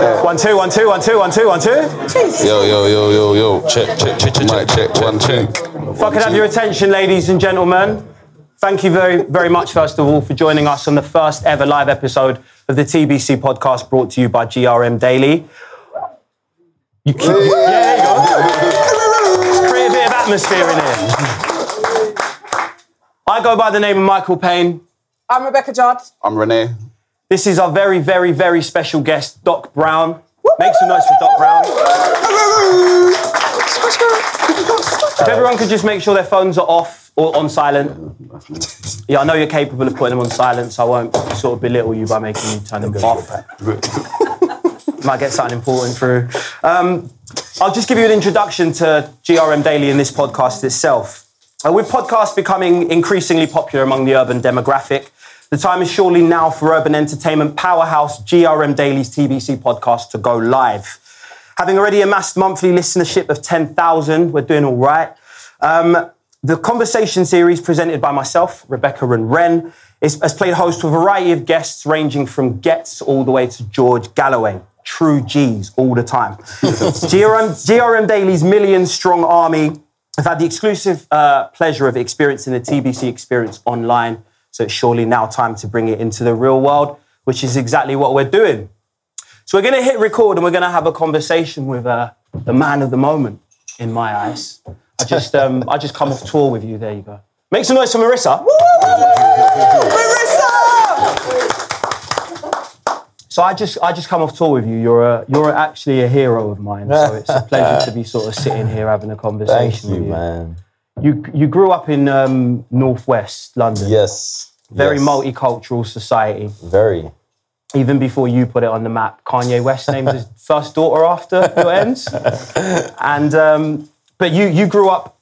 One two one two one two one two one two. Yo, yo, yo, yo, yo. Check, check, check, check, check, check, one, check. If I could have your attention, ladies and gentlemen. Thank you very, very much, first of all, for joining us on the first ever live episode of the TBC podcast brought to you by GRM Daily. You keep, yeah, there you go. Create a bit of atmosphere in here. I go by the name of Michael Payne. I'm Rebecca Judd. I'm Renee. This is our very, very, very special guest, Doc Brown. Make some noise for Doc Brown. If everyone could just make sure their phones are off or on silent. Yeah, I know you're capable of putting them on silent, so I won't sort of belittle you by making you turn them off. Might get something important through. Um, I'll just give you an introduction to GRM Daily and this podcast itself. Uh, with podcasts becoming increasingly popular among the urban demographic, the time is surely now for urban entertainment powerhouse GRM Daily's TBC podcast to go live. Having already amassed monthly listenership of 10,000, we're doing all right. Um, the conversation series presented by myself, Rebecca and Ren, is, has played host to a variety of guests ranging from Ghetts all the way to George Galloway. True G's all the time. GRM, GRM Daily's million strong army have had the exclusive uh, pleasure of experiencing the TBC experience online. So it's surely now time to bring it into the real world, which is exactly what we're doing. So we're going to hit record and we're going to have a conversation with uh, the man of the moment, in my eyes. I just, um, I just come off tour with you. There you go. Make some noise for Marissa. Marissa! So I just, I just come off tour with you. You're, a, you're actually a hero of mine. So it's a pleasure to be sort of sitting here having a conversation Thank you, with you. man. You, you grew up in um, northwest London. Yes. Very yes. multicultural society. Very. Even before you put it on the map, Kanye West named his first daughter after your ends. And um, but you you grew up,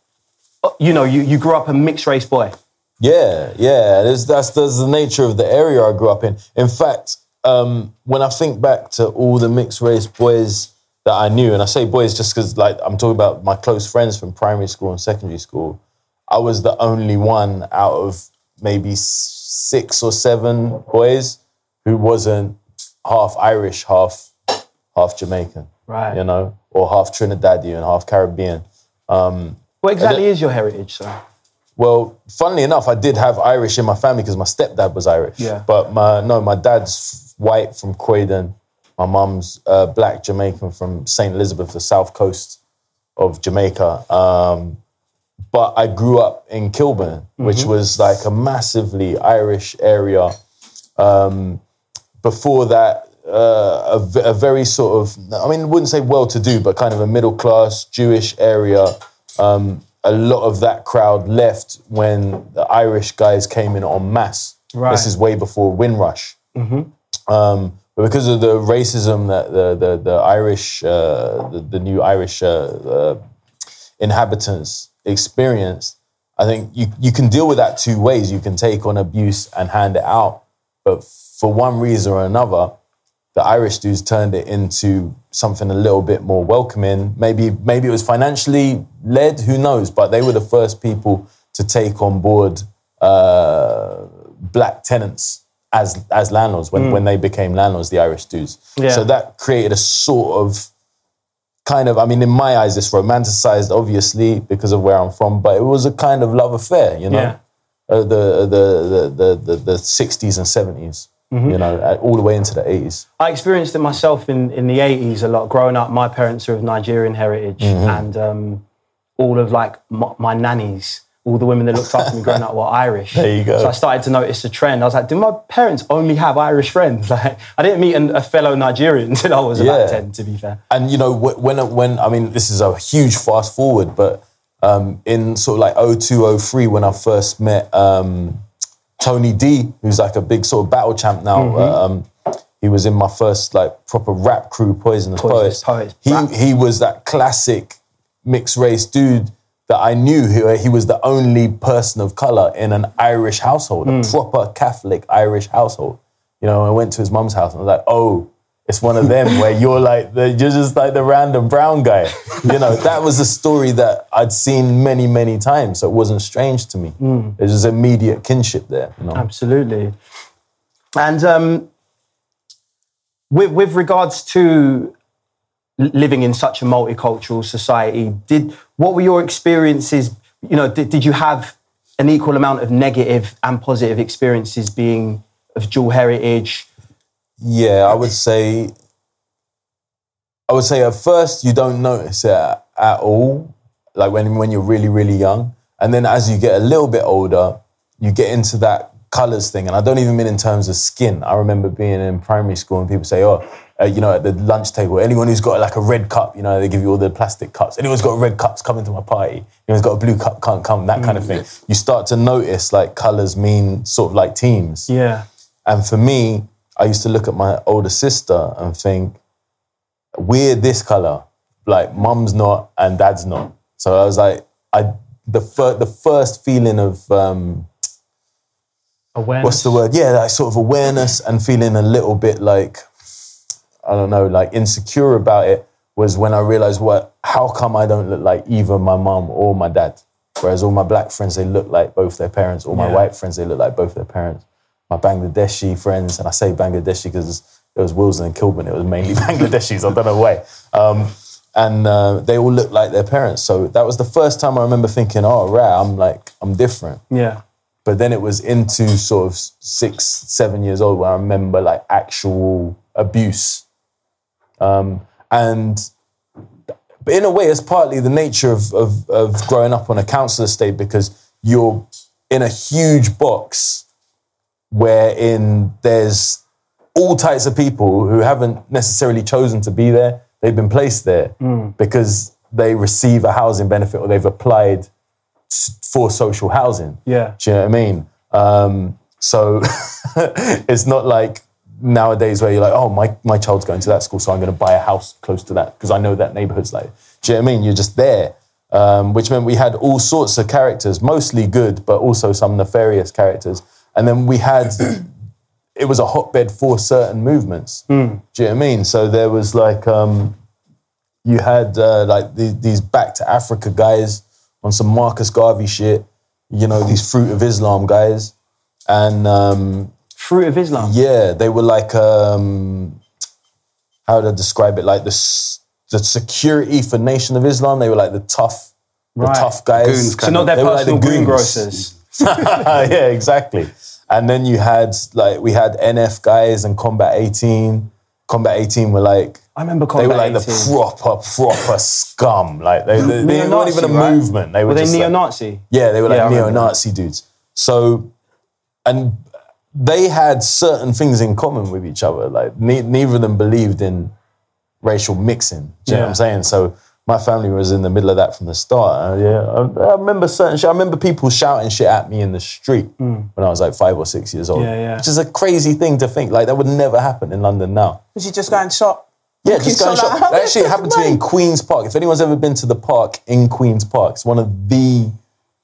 you know, you, you grew up a mixed race boy. Yeah, yeah. There's, that's, that's the nature of the area I grew up in. In fact, um, when I think back to all the mixed race boys that I knew, and I say boys just because like I'm talking about my close friends from primary school and secondary school, I was the only one out of maybe six or seven boys who wasn't half Irish, half half Jamaican. Right. You know, or half Trinidadian half Caribbean. Um, What exactly then- is your heritage, sir? well, funnily enough, I did have Irish in my family because my stepdad was Irish. Yeah. But my no, my dad's white from Croydon. My mum's uh, black Jamaican from St. Elizabeth, the south coast of Jamaica. Um, but I grew up in Kilburn, which was like a massively Irish area. Um, before that, uh, a, a very sort of, I mean, wouldn't say well-to-do, but kind of a middle-class Jewish area. Um, a lot of that crowd left when the Irish guys came in en masse. Right. This is way before Windrush. Um, but because of the racism that the the, the Irish, uh, the, the new Irish uh, uh, inhabitants experienced, I think you, you can deal with that two ways. You can take on abuse and hand it out. But for one reason or another, the Irish dudes turned it into something a little bit more welcoming. Maybe maybe it was financially led, who knows? But they were the first people to take on board uh, black tenants as as landlords when, when they became landlords, the Irish dudes. Yeah. So that created a sort of kind of, I mean, in my eyes, it's romanticized, obviously, because of where I'm from, but it was a kind of love affair, you know? Yeah. Uh, the, the, the, the, the, the 60s and 70s. you know, all the way into the 80s. I experienced it myself in, in the 80s a lot. Growing up, my parents are of Nigerian heritage, Mm-hmm. and um, all of like my, my nannies, all the women that looked after me growing up were Irish. There you go. So I started to notice a trend. I was like, do my parents only have Irish friends? Like, I didn't meet an, a fellow Nigerian until I was about 10, to be fair. And you know, when when I mean, this is a huge fast forward, but um, in sort of like 02, 03, when I first met um, Tony D, who's like a big sort of battle champ now. Mm-hmm. Um, he was in my first like proper rap crew, Poisonous, Poisonous Poets. Poets, He he was that classic mixed race dude that I knew. He, he was the only person of color in an Irish household, Mm. a proper Catholic Irish household. You know, I went to his mum's house and I was like, oh, it's one of them where you're like the, you're just like the random brown guy. You know, that was a story that I'd seen many, many times, so it wasn't strange to me. Mm. There's just immediate kinship there. You know? Absolutely. And um, with, with regards to living in such a multicultural society, did what were your experiences? You know, did, did you have an equal amount of negative and positive experiences being of dual heritage? Yeah, I would say. I would say at first you don't notice it at, all, like when when you're really really young, and then as you get a little bit older, you get into that colors thing, and I don't even mean in terms of skin. I remember being in primary school and people say, "Oh, uh, you know, at the lunch table, anyone who's got like a red cup, you know, they give you all the plastic cups. Anyone's got red cups, come into my party. Anyone's got a blue cup, can't come. That kind of thing. You start to notice like colors mean sort of like teams. Yeah. And for me, I used to look at my older sister and think, we're this color, like mum's not and dad's not. So I was like, I the fir- the first feeling of um, Awareness. what's the word? Yeah, like sort of awareness and feeling a little bit like I don't know, like insecure about it was when I realized what how come I don't look like either my mum or my dad. Whereas all my black friends they look like both their parents, all my Yeah. white friends they look like both their parents. My Bangladeshi friends, and I say Bangladeshi because it was Willesden and Kilburn, it was mainly Bangladeshis, I don't know why. Um, and uh, they all look like their parents. So that was the first time I remember thinking, oh, right, I'm like, I'm different. Yeah. But then it was into sort of six, seven years old where I remember like actual abuse. Um, and but in a way, it's partly the nature of, of, of growing up on a council estate because you're in a huge box wherein there's all types of people who haven't necessarily chosen to be there. They've been placed there because they receive a housing benefit or they've applied for social housing. Yeah. Do you know what I mean? Um, so it's not like nowadays where you're like, oh, my, my child's going to that school, so I'm going to buy a house close to that because I know that neighborhood's like, do you know what I mean? You're just there. Um, which meant we had all sorts of characters, mostly good, but also some nefarious characters. And then we had, it was a hotbed for certain movements. Do you know what I mean? So there was like, um, you had uh, like the, these back to Africa guys on some Marcus Garvey shit, you know, these Fruit of Islam guys. And um, Fruit of Islam. yeah, they were like, um, how to describe it? Like the, the security for Nation of Islam. They were like the tough, the Right. tough guys. Goons So not their They were like the personal greengrocers. yeah, exactly. And then you had like we had NF guys and Combat 18. Combat 18 were like I remember they were Combat like the proper proper scum. Like they, they, they weren't even a Neo-Nazi, right? movement. They were, Were they just like- neo-Nazi? yeah, they were like remember. neo-Nazi dudes. So, and they had certain things in common with each other. Like ne- neither of them believed in racial mixing. Do you know what Yeah. I'm saying? So my family was in the middle of that from the start. Uh, yeah, I, I remember certain shit. I remember people shouting shit at me in the street when I was like five or six years old. Yeah, yeah. Which is a crazy thing to think. Like that would never happen in London now. Was you just going shot? Yeah, Looking just going so shop. like, That actually happened to me in Queen's Park. If anyone's ever been to the park in Queen's Park, it's one of the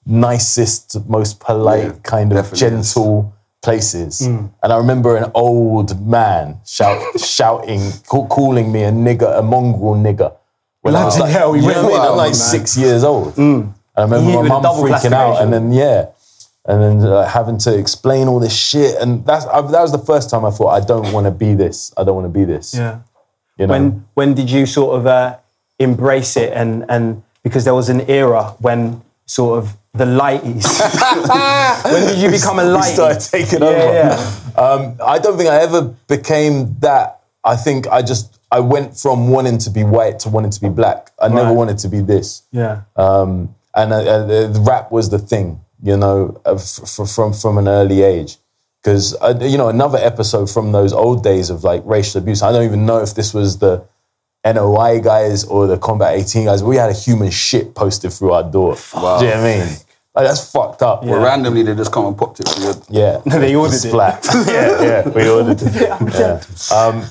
nicest, most polite, Yeah, kind of definitely is. gentle places. Mm. And I remember an old man shout, shouting, call, calling me a nigger, a mongrel nigger. When I was like, hell, he you know what I mean? I'm like man. six years old. And I remember Yeah, my mum freaking out, and then yeah, and then uh, having to explain all this shit. And that's I, that was the first time I thought, I don't want to be this. I don't want to be this. Yeah. You know? When when did you sort of uh, embrace it and and because there was an era when sort of the lighties. when did you become a we lightie? started taking Yeah, over. yeah. Um, I don't think I ever became that. I think I just I went from wanting to be white to wanting to be black. I never wanted to be this. Yeah. Um, and uh, uh, the the rap was the thing, you know, uh, f- f- from from an early age. Because uh, you know, another episode from those old days of like racial abuse. I don't even know if this was the NOI guys or the Combat 18 guys. We had a human shit posted through our door. Wow. Do you know what I mean? Like, that's fucked up. Well, randomly they just come and popped it for you. Yeah. They ordered It's it. Flat. yeah, yeah. We ordered it. Yeah. Um,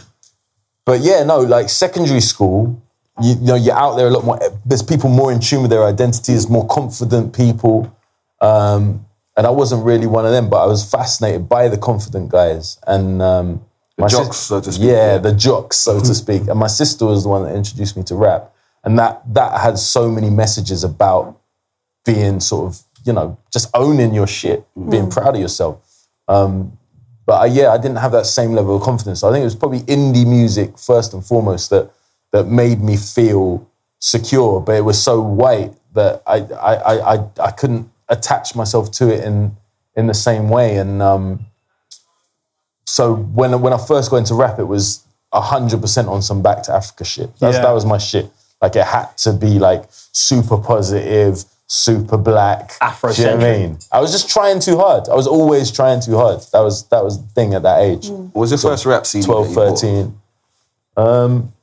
but yeah, no, like secondary school, you, you know, you're out there a lot more. There's people more in tune with their identities, more confident people. Um, and I wasn't really one of them, but I was fascinated by the confident guys. And um, The jocks, so to speak, Yeah, yeah. the jocks, so to speak. And my sister was the one that introduced me to rap. And that that had so many messages about being sort of, you know, just owning your shit, being proud of yourself. Um, but I, yeah, I didn't have that same level of confidence. I think it was probably indie music first and foremost that that made me feel secure. But it was so white that I I, I, I, I couldn't attach myself to it in in the same way. And um, so when when I first got into rap, it was hundred percent on some back to Africa shit. That's, Yeah. That was my shit. Like it had to be like super positive, super black. Afrocentric. Do you know what I mean? I was just trying too hard. I was always trying too hard. That was that was the thing at that age. What was your first rap CD? 12, that you 13. Um,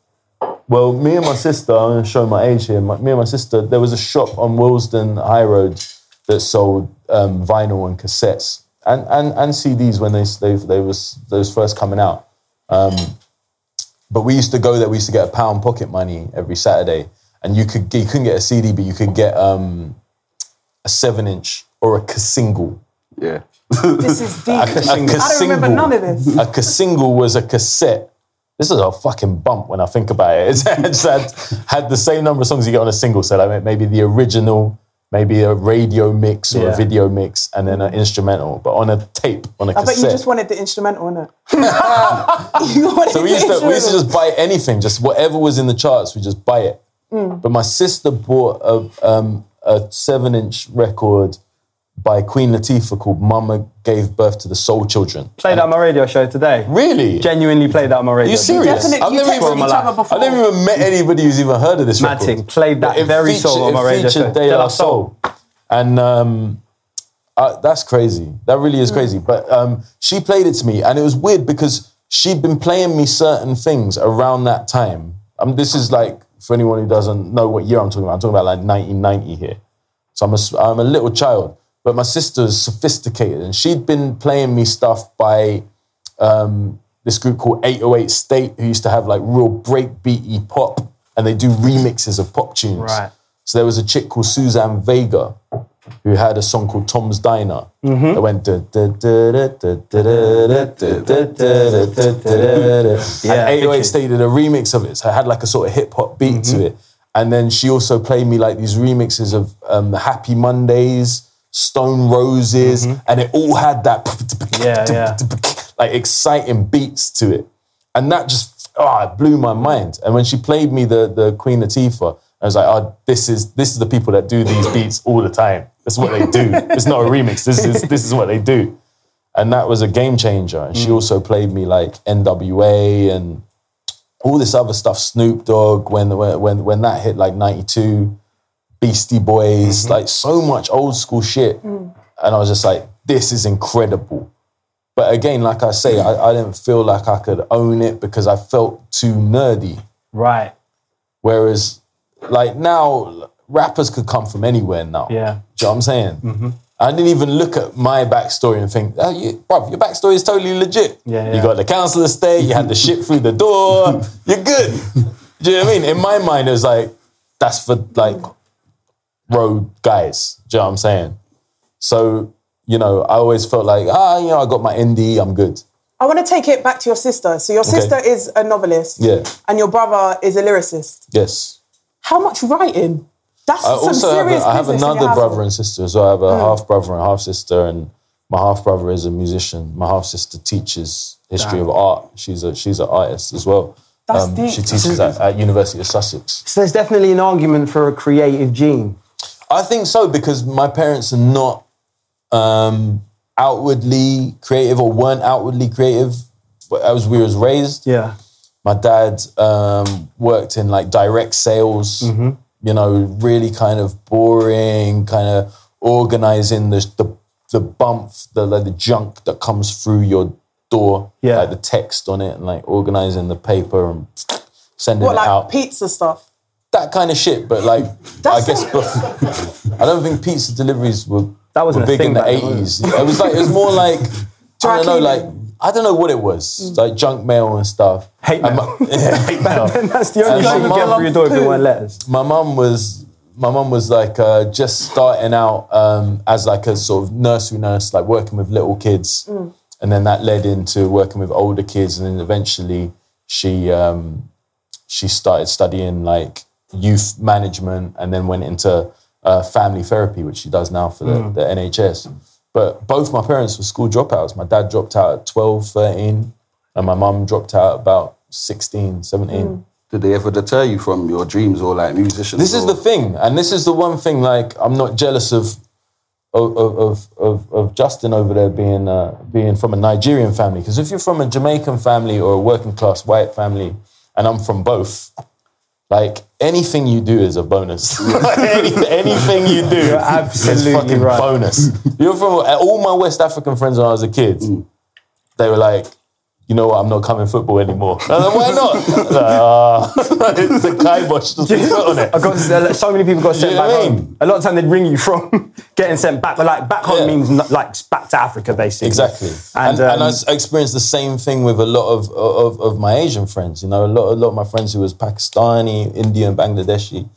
well, me and my sister, I'm going to show my age here. My, me and my sister, there was a shop on Willesden High Road that sold um, vinyl and cassettes and, and, and CDs when they, they, they, was, they was first coming out. Um, but we used to go there, we used to get a pound pocket money every Saturday. And you, could, you couldn't get a CD, but you could get um, a seven inch or a single. Yeah. This is deep. A, a I don't remember none of this. A single was a cassette. This is a fucking bump when I think about it. It's, it's had, had the same number of songs you get on a single. So like maybe the original, maybe a radio mix or Yeah. a video mix, and then an instrumental. But on a tape, on a I bet cassette. you just wanted the instrumental, innit? you wanted so we the used, to, we used to just buy anything, just whatever was in the charts, we just buy it. Mm. But my sister bought a, um, a seven inch record by Queen Latifah called Mama Gave Birth to the Soul Children. Played that on my radio show today. Really? Genuinely played that on my radio. Are you serious? definitely- I've never even, each other before. I've never even met anybody who's even heard of this Mad record. thing. Played that It very featured- song on my radio show. De De La La Soul. And um, uh, that's crazy. That really Mm. is crazy. But um, she played it to me, and it was weird because she'd been playing me certain things around that time. Um, this is like, for anyone who doesn't know what year I'm talking about, I'm talking about like 1990 here. So I'm a, I'm a little child. But my sister's sophisticated, and she'd been playing me stuff by um, this group called 808 State, who used to have like real breakbeaty pop, and they do remixes of pop tunes. Right. So there was a chick called Suzanne Vega who had a song called Tom's Diner mm-hmm. that went yeah, and 808 State did a remix of it, so it had like a sort of hip hop beat to it. And then she also played me like these remixes of um, Happy Mondays, Stone Roses, mm-hmm. and it all had that yeah, like exciting beats to it, and that just ah oh, it blew my mind. And when she played me the the Queen Latifah I was like, oh, this is this is the people that do these beats all the time. That's what they do. it's not a remix. This is this is what they do. And that was a game changer. And she mm. also played me like NWA and all this other stuff, Snoop Dogg, when when when, when that hit like 92, Beastie Boys, mm-hmm. like so much old school shit. Mm. And I was just like, this is incredible. But again, like I say, I, I didn't feel like I could own it because I felt too nerdy. Right. Whereas, like now, rappers could come from anywhere now. Yeah. Do you know what I'm saying? I didn't even look at my backstory and think, oh, you, bruv, your backstory is totally legit. Yeah, You got the council estate, you had the shit through the door, you're good. Do you know what I mean? In my mind, it was like, that's for like road guys. Do you know what I'm saying? So, you know, I always felt like, ah, you know, I got my indie, I'm good. I want to take it back to your sister. So your sister is a novelist. Yeah. And your brother is a lyricist. Yes. How much writing? That's I some also have, serious a, I have business in your another household. brother and sister as well. I have a half brother and half sister, and my half brother is a musician. My half sister teaches history of art. She's a she's an artist as well. Um, That's deep. she teaches at, at University of Sussex. So there's definitely an argument for a creative gene. I think so because my parents are not um, outwardly creative or weren't outwardly creative as we was raised. Yeah. My dad um, worked in like direct sales. Mm-hmm. You know, really kind of boring, kind of organizing the the, the bump, the like the junk that comes through your door, Yeah. like the text on it, and like organizing the paper and sending What it like out. pizza stuff? that kind of shit. But like, I guess so- I don't think pizza deliveries were That wasn't were big thing in the back then, was eighties. It was like it was more like Dry I don't know, like I don't know what it was, like junk mail and stuff. Hate And mail. my- yeah, hate mail. That's the only thing my you get mum- through your door if it weren't letters. my mum was my mum was like uh, just starting out um, as like a sort of nursery nurse, like working with little kids, and then that led into working with older kids, and then eventually she um, she started studying like youth management, and then went into uh, family therapy, which she does now for the, the NHS. But both my parents were school dropouts. My dad dropped out at 12, 13, and my mum dropped out about 16, 17. Did they ever deter you from your dreams or like musicians? This is the thing, and this is the one thing. Like, I'm not jealous of of of of, of Justin over there being uh, being from a Nigerian family. Because if you're from a Jamaican family or a working class white family, and I'm from both, like anything you do is a bonus. Any- anything you do, You're absolutely is fucking right. bonus. You're from all my West African friends when I was a kid. Mm. They were like. You know what? I'm not coming football anymore. I was like, Why not? Like, "Ah." it's a kibosh just put on it. I got so many people got sent You know back I home. A lot of time they'd ring you from getting sent back, but like back home Yeah. means like back to Africa basically. Exactly. And, And, and, um, I s- I experienced the same thing with a lot of, of, of my Asian friends. You know, a lot, a lot of my friends who was Pakistani, Indian, Bangladeshi.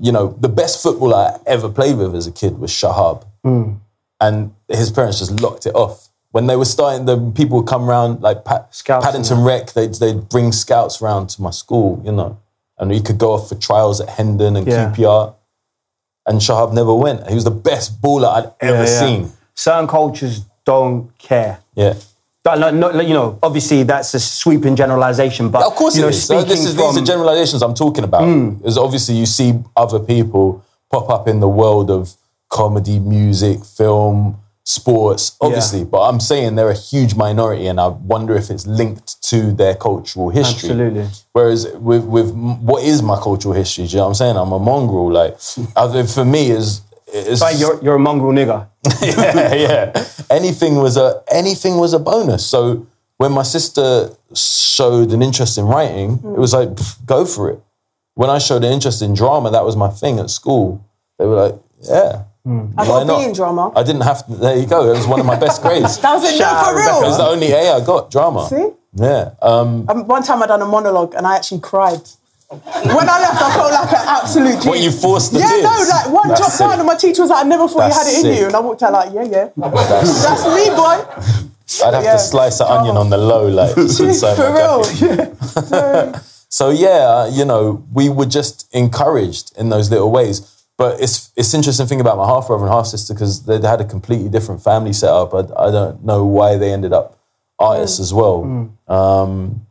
You know, the best football I ever played with as a kid was Shahab. Hmm. And his parents just locked it off. When they were starting, the people would come round, like Pat, Scouts Paddington Rec, they'd, they'd bring scouts round to my school, you know. And we could go off for trials at Hendon and Yeah. QPR. And Shahab never went. He was the best baller I'd ever Yeah, yeah. seen. Certain cultures don't care. Yeah. Not- not- you know, obviously that's a sweeping generalization, but Of course, you know. So this is from, these are generalizations I'm talking about. Hmm. Is obviously you see other people pop up in the world of comedy, music, film, sports. Obviously, but I'm saying they're a huge minority, and I wonder if it's linked to their cultural history. Absolutely. Whereas with with what is my cultural history? Do you know what I'm saying? I'm a mongrel. Like for me is. is Like you're, you're a mongrel nigger. yeah, yeah. Anything was a anything was a bonus. So when my sister showed an interest in writing, it was like pff, go for it. When I showed an interest in drama, that was my thing at school. They were like, yeah. I why got a? B in drama. I didn't have to. There you go. It was one of my best grades. That was it, Shout no, out for Rebecca. It was the only A I got drama. See? Yeah. Um, Um, one time I done a monologue and I actually cried. When I left, I felt like an absolute G. what you forced the Yeah, tears. no, like one That's dropped sick. down and my teacher was like, I never thought you had it in sick. you. And I walked out like, yeah, yeah. That's- That's me, boy. I'd have yeah. to slice an onion on the low, like inside For real. jacket. So yeah, you know, we were just encouraged in those little ways. But it's it's interesting thing about my half brother and half sister because they had a completely different family setup. I, I don't know why they ended up artists as well. Um,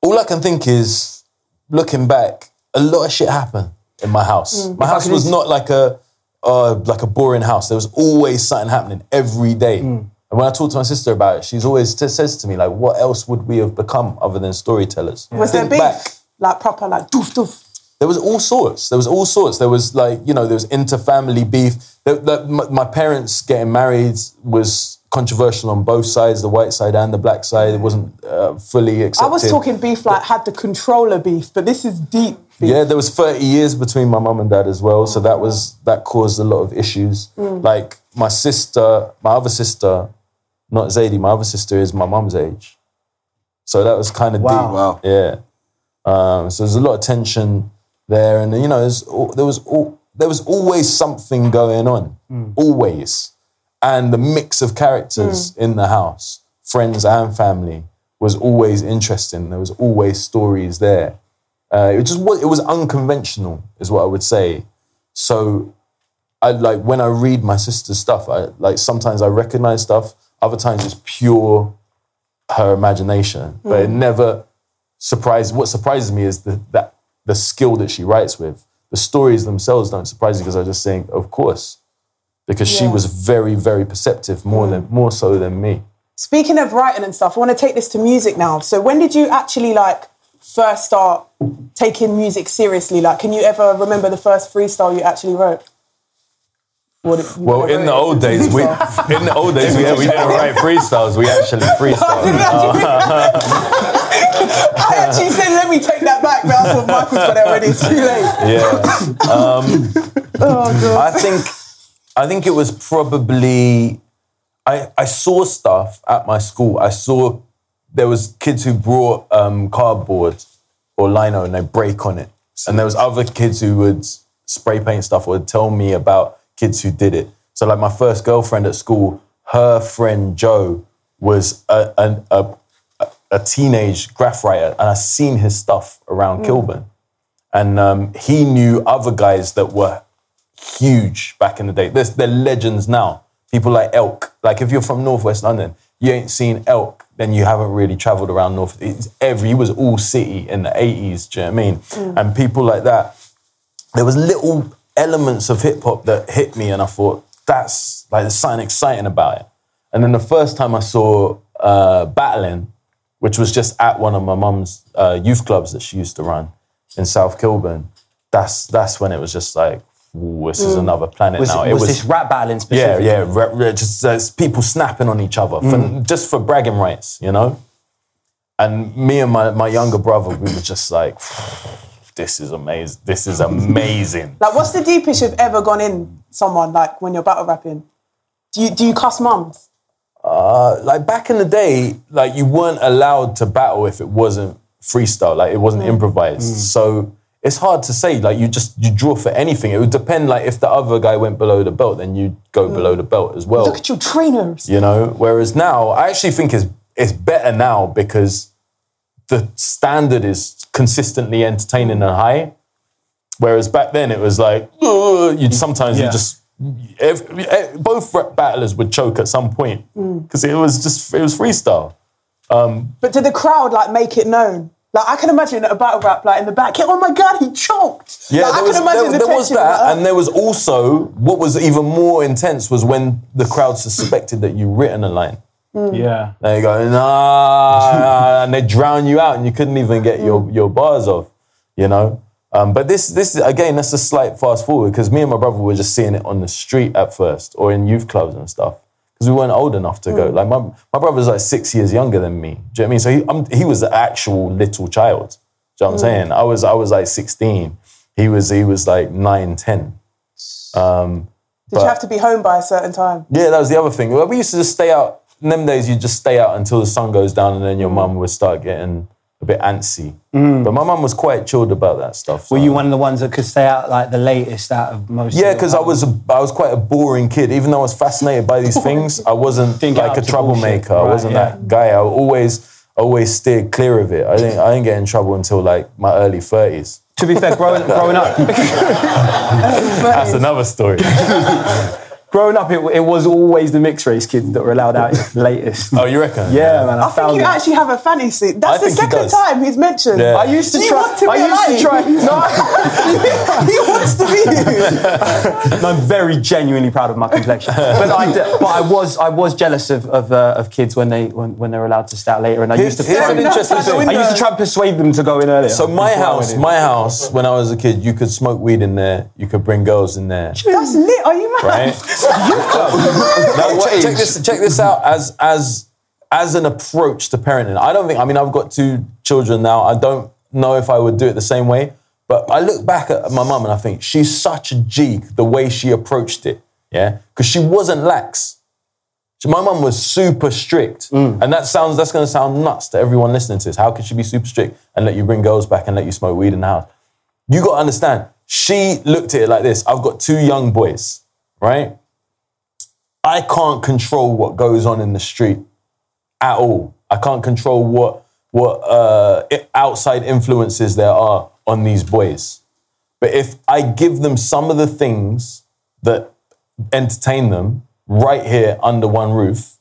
all I can think is, looking back, a lot of shit happened in my house. My house was not like a uh, like a boring house. There was always something happening every day. And when I talk to my sister about it, she's always t- says to me like, "What else would we have become other than storytellers?" Was there Think beef? back. Like proper, like doof doof. There was all sorts. There was all sorts. There was like you know there was inter-family beef. There, that- my, my parents getting married was controversial on both sides, the white side and the black side. It wasn't uh, fully accepted. I was talking beef like had the controller beef, but this is deep beef. Yeah, there was 30 years between my mum and dad as well, so that was that caused a lot of issues. Like my sister, my other sister, not Zadie, my other sister is my mum's age, so that was kind of Wow. deep. Wow. Yeah. Um, so there's a lot of tension there, and you know, al- there was al- there was always something going on, hmm. always, and the mix of characters hmm. in the house, friends and family, was always interesting. There was always stories there. Uh, it just was, it was unconventional, is what I would say. So, I like when I read my sister's stuff. I like sometimes I recognize stuff. Other times it's pure her imagination, but it hmm. never surprises. What surprises me is the that the skill that she writes with. The stories themselves don't surprise me because I just think, of course, because she was very, very perceptive, more than mm. more so than me. Speaking of writing and stuff, I want to take this to music now. So when did you actually like first start taking music seriously? Like, can you ever remember the first freestyle you actually wrote? You Well, in the old days, we in the old days we, we didn't write freestyles. We actually oh, freestyled. Actually said, let me take that back, but I thought Michael's got it already. It's too late. Yeah. Um, I think I think it was probably I I saw stuff at my school. I saw there was kids who brought um, cardboard or lino and they break on it, and there was other kids who would spray paint stuff or would tell me about kids who did it. So like my first girlfriend at school, her friend Joe was a a, a, a teenage graph writer, and I seen his stuff around Kilburn and um, he knew other guys that were huge back in the day. There's, they're legends now. People like Elk. Like if you're from Northwest London, you ain't seen Elk, then you haven't really travelled around North. It's every he was all city in the 80s. Do you know what I mean? And people like that. There was little elements of hip hop that hit me, and I thought that's like there's something exciting about it. And then the first time I saw uh, battling, which was just at one of my mum's uh, youth clubs that she used to run in South Kilburn, that's that's when it was just like, this is another planet Was, now. It was, this rap battling yeah, specifically? yeah, just uh, people snapping on each other for, just for bragging rights, you know. And me and my, my younger brother, we were just like, this is amazing. This is amazing. Like, what's the deepest you've ever gone in someone, like, when you're battle rapping? Do you, do you cuss mums? Uh, like back in the day, like you weren't allowed to battle if it wasn't freestyle, like it wasn't mm. improvised. Mm. So it's hard to say. Like you just you draw for anything. It would depend. Like if the other guy went below the belt, then you go mm. below the belt as well. Look at your trainers. you know. Whereas now, I actually think it's it's better now because the standard is consistently entertaining and high. Whereas back then it was like you'd sometimes you just if, eh, both rap battlers would choke at some point mm. because it was just it was freestyle. Um, but did the crowd, like, make it known? Like, I can imagine a battle rap, like, in the back, oh my God, he choked. Yeah, Like, I there can was, imagine there, the there was that, like and there was also what was even more intense was when the crowd suspected that you written a line. Mm. Yeah. There you go, nah, and they drown you out, and you couldn't even get your, your bars off, you know. Um, but this, this again, that's a slight fast forward because me and my brother were just seeing it on the street at first, or in youth clubs and stuff, because we weren't old enough to go. Like my my brother's like six years younger than me. Do you know what I mean? So he, I'm, he was the actual little child. Do you know what I'm saying? I was I was like 16. He was he was like nine, 10. Um, Did you have to be home by a certain time? yeah, that was the other thing. Well, we used to just stay out. In them days, you just stay out until the sun goes down, and then your mum would start getting a bit antsy. Mm. But my mum was quite chilled about that stuff. Were you one of the ones that could stay out like the latest out of most? Yeah, because I was a, I was quite a boring kid. Even though I was fascinated by these things, I wasn't like a troublemaker. bullshit. I wasn't yeah. that guy. I always always steered clear of it. I didn't I didn't get in trouble until like my early thirties. To be fair, growing, growing up, That's another story. growing up, it, it was always the mixed race kids that were allowed out latest. oh, you reckon? Yeah, man, I, I think you that. actually have a fantasy. That's I the think he second time he's mentioned. Yeah. I used to Do you try. want to be I used to alive? try. No, he wants to be you. No, I'm very genuinely proud of my complexion. but I, d- but I was, I was jealous of of, uh, of kids when they when, when they're allowed to start later, and I used to. here's try- an interesting thing. I used to try and persuade them to go in earlier. So my house, my house, when I was a kid, you could smoke weed in there. You could bring girls in there. That's lit. Are you mad? right? now, check, check this. Check this out as as as an approach to parenting. I don't think. I mean, I've got two children now. I don't know if I would do it the same way. But I look back at my mum and I think she's such a G. The way she approached it, yeah, because she wasn't lax. My mum was super strict, and that sounds that's going to sound nuts to everyone listening to this. How could she be super strict and let you bring girls back and let you smoke weed in the house? You got to understand. She looked at it like this. I've got two young boys, right? I can't control what goes on in the street at all. I can't control what what uh, outside influences there are on these boys. But if I give them some of the things that entertain them right here under one roof,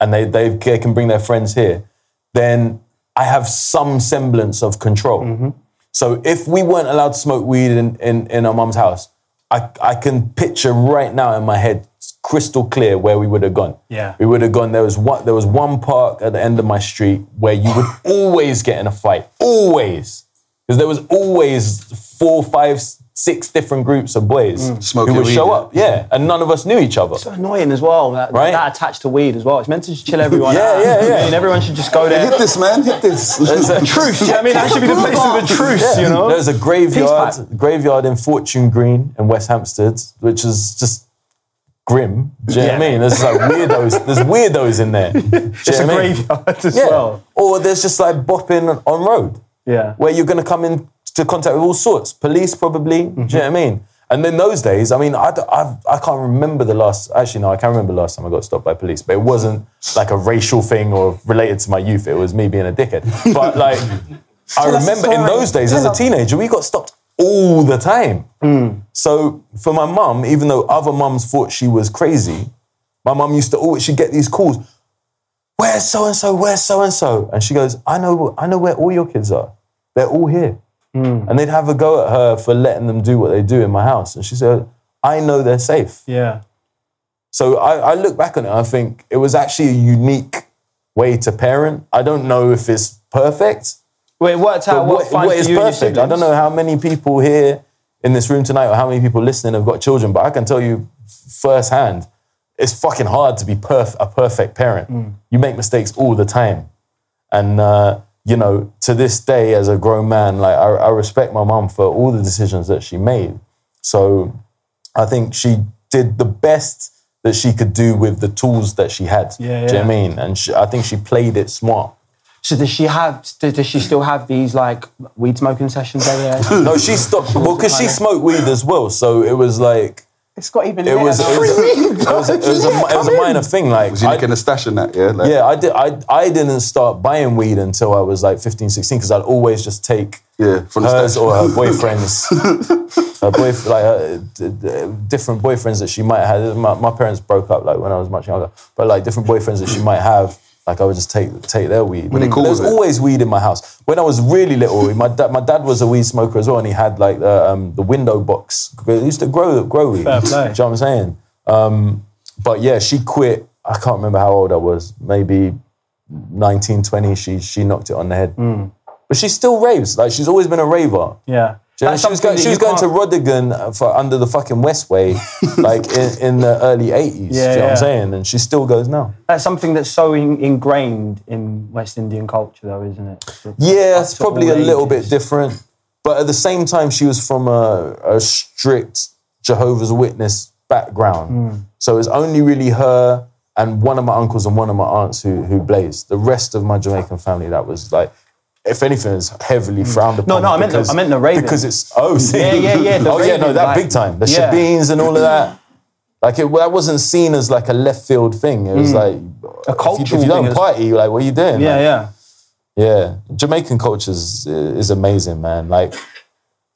and they they, they can bring their friends here, then I have some semblance of control. So if we weren't allowed to smoke weed in, in, in our mum's house, I, I can picture right now in my head crystal clear where we would have gone. Yeah. we would have gone. There was one. There was one park at the end of my street where you would always get in a fight, always, because there was always four, five, six different groups of boys mm. Smoking who would weed, show up. Yeah, and none of us knew each other. So annoying as well. That, Right? that attached to weed as well. It's meant to just chill everyone Yeah, out. yeah, yeah. I mean, everyone should just go there. Hit this, man. Hit this. There's a truce. I mean, that should be the place of a truce. You know. There's a graveyard, graveyard in Fortune Green in West Hampstead, which is just grim. Do you know what I mean? There's like weirdos. There's weirdos in there. Do you It's what a I mean? graveyard as Yeah. well. Or there's just like bopping on road, Yeah. where you're going to come into contact with all sorts. Police probably. Do you know what I mean? And then those days, I mean, I, d- I've- I can't remember the last. Actually, no, I can't remember the last time I got stopped by police. But it wasn't like a racial thing or related to my youth. It was me being a dickhead. But like, I Tell us the remember in those days as a teenager, we got stopped all the time. Hmm. So for my mum, even though other mums thought she was crazy, my mum used to always she'd get these calls. Where's so and so? Where's so and so? And she goes, I know, I know where all your kids are. They're all here. Hmm. And they'd have a go at her for letting them do what they do in my house. And she said, I know they're safe. Yeah. So I, I look back on it, I think it was actually a unique way to parent. I don't know if it's perfect, Well, it worked out what, what you perfect? I don't know how many people here in this room tonight or how many people listening have got children, but I can tell you firsthand, it's fucking hard to be perf- a perfect parent. Mm. You make mistakes all the time. And, uh, you know, to this day, as a grown man, like I, I respect my mum for all the decisions that she made. So I think she did the best that she could do with the tools that she had. Yeah, yeah. Do you know what. I mean? And she, I think she played it smart. So does she have? Does does she still have these like weed smoking sessions over there? No, she stopped. Well, because she smoked weed as well, so it was like It's got even it was it was, it was, it was, a, it was a minor thing. Like, Was you I- nicking a stash in that? Yeah. Like, yeah, I did. I I didn't start buying weed until I was like 15, 16, because I'd always just take Yeah, from hers stash. or her boyfriends, her boyf- like uh, d- d- different boyfriends that she might have. My, my parents broke up like when I was much younger, but like different boyfriends that she might have. Like I would just take take their weed. Were they cool There's always weed in my house. When I was really little, my dad my dad was a weed smoker as well, and he had like the um, the window box. He used to grow grow weed. Fair play. Do you know what I'm saying? Um, but yeah, she quit. I can't remember how old I was. Maybe 19, 20. She she knocked it on the head. Hmm. But she still raves. Like she's always been a raver. Yeah. You know, she was going, she was going to Rodigan for under the fucking Westway, like in, in the early 80s. do you know what. I'm saying? And she still goes now. That's something that's so in, ingrained in West Indian culture, though, isn't it? The- Yeah, it's probably a little bit different. But at the same time, she was from a, a strict Jehovah's Witness background. Hmm. So it was only really her and one of my uncles and one of my aunts who, who blazed. The rest of my Jamaican family, that was like, if anything, is heavily frowned upon. No, no, I meant the- I meant the Raven. Because it's, oh, see. Yeah, yeah, yeah, oh, yeah, no, that like- big time. The yeah. Shebeens and all of that. Like, it, that wasn't seen as like a left field thing. It was like, Hmm. A if cultural you, if you thing don't as- party, you're like, what are you doing? Yeah, Like, yeah. yeah, Jamaican culture is, is amazing, man. Like,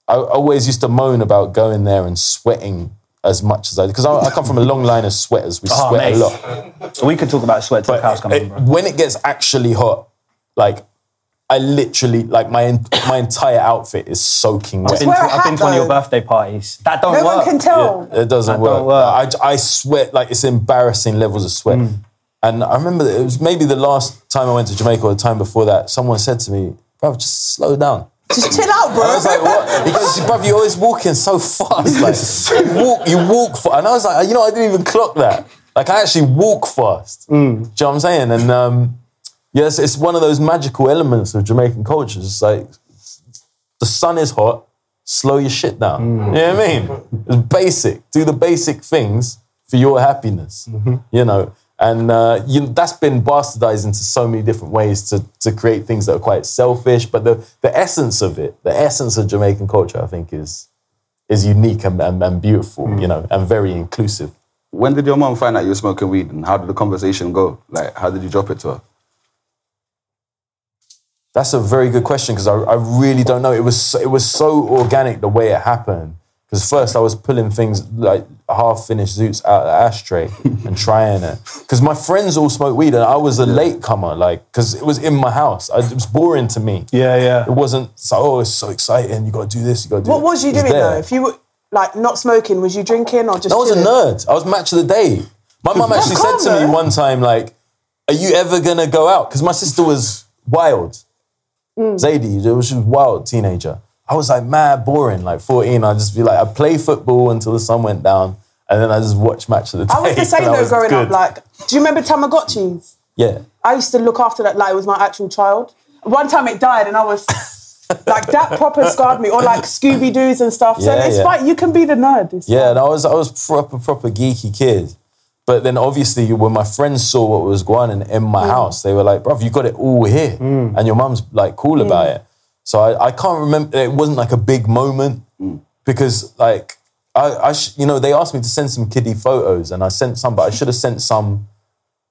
I always used to moan about going there and sweating as much as I because I, I come from a long line of sweaters. We Oh, sweat mate. a lot. So we could talk about sweat till cows come It- bro. when it gets actually hot, like I literally like my my entire outfit is soaking wet. I've been, to, a I've been to one of your birthday parties. That don't No work. one can tell. It doesn't That work. don't work. I, I sweat like it's embarrassing levels of sweat. Mm. And I remember that it was maybe the last time I went to Jamaica or the time before that. Someone said to me, "Bro, just slow down." Just chill out, bro. I was like, what? He goes, bruv, you're always walking so fast. Like, you walk, you walk fast. And I was like, you know, I didn't even clock that. Like, I actually walk fast. Do you know what I'm saying? And um, yes, it's one of those magical elements of Jamaican culture. It's like, the sun is hot, slow your shit down. Mm. You know what I mean? It's basic. Do the basic things for your happiness. Mm-hmm. You know? And uh, you, that's been bastardized into so many different ways to, to create things that are quite selfish. But the, the essence of it, the essence of Jamaican culture, I think is is unique and, and, and beautiful, mm. you know, and very inclusive. When did your mom find out you were smoking weed, and how did the conversation go? Like, how did you drop it to her? That's a very good question because I, I really don't know. It was so, it was so organic the way it happened. Because first I was pulling things like half finished zoots out of the ashtray and trying it. Because my friends all smoke weed and I was a late comer, like because it was in my house. I, it was boring to me. Yeah, yeah. It wasn't so. Oh, it's so exciting. You got to do this. You got to do. What that." was you It doing there. though? If you were like not smoking, was you drinking or just? I was a chilling? nerd. I was match of the day. My mum actually said to me one time, like, "Are you ever gonna go out?" Because my sister was wild. Mm. Zadie, she was a wild teenager. I was like mad boring, like 14. I'd just be like, I'd play football until the sun went down, and then I just watch match of the day. I was the same though growing good. up. Like, do you remember Tamagotchis? yeah. I used to look after that like it was my actual child. One time it died, and I was like, that proper scarred me. Or like Scooby Doo's and stuff. So Yeah, it's yeah. fine. You can be the nerd. It's Yeah, and I was I was proper proper geeky kid. But then obviously when my friends saw what was going on in my mm. house, they were like, "Bruv, you got it all here," mm. and your mum's like cool about it. So I, I can't remember. It wasn't like a big moment mm. because like I, I sh- you know they asked me to send some kiddie photos and I sent some, but I should have sent some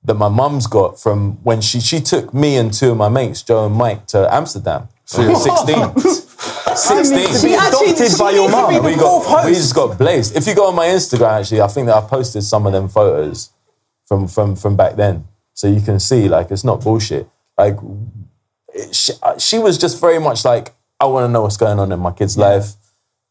that my mum's got from when she she took me and two of my mates, Joe and Mike, to Amsterdam. So we were 16. 16. She actually adopted she by your needs to mum. be And the we fourth got we just got blazed. If you go on my Instagram, actually, I think that I posted some of them photos from from from back then, so you can see like it's not bullshit. Like it, she, uh, she was just very much like I want to know what's going on in my kid's life,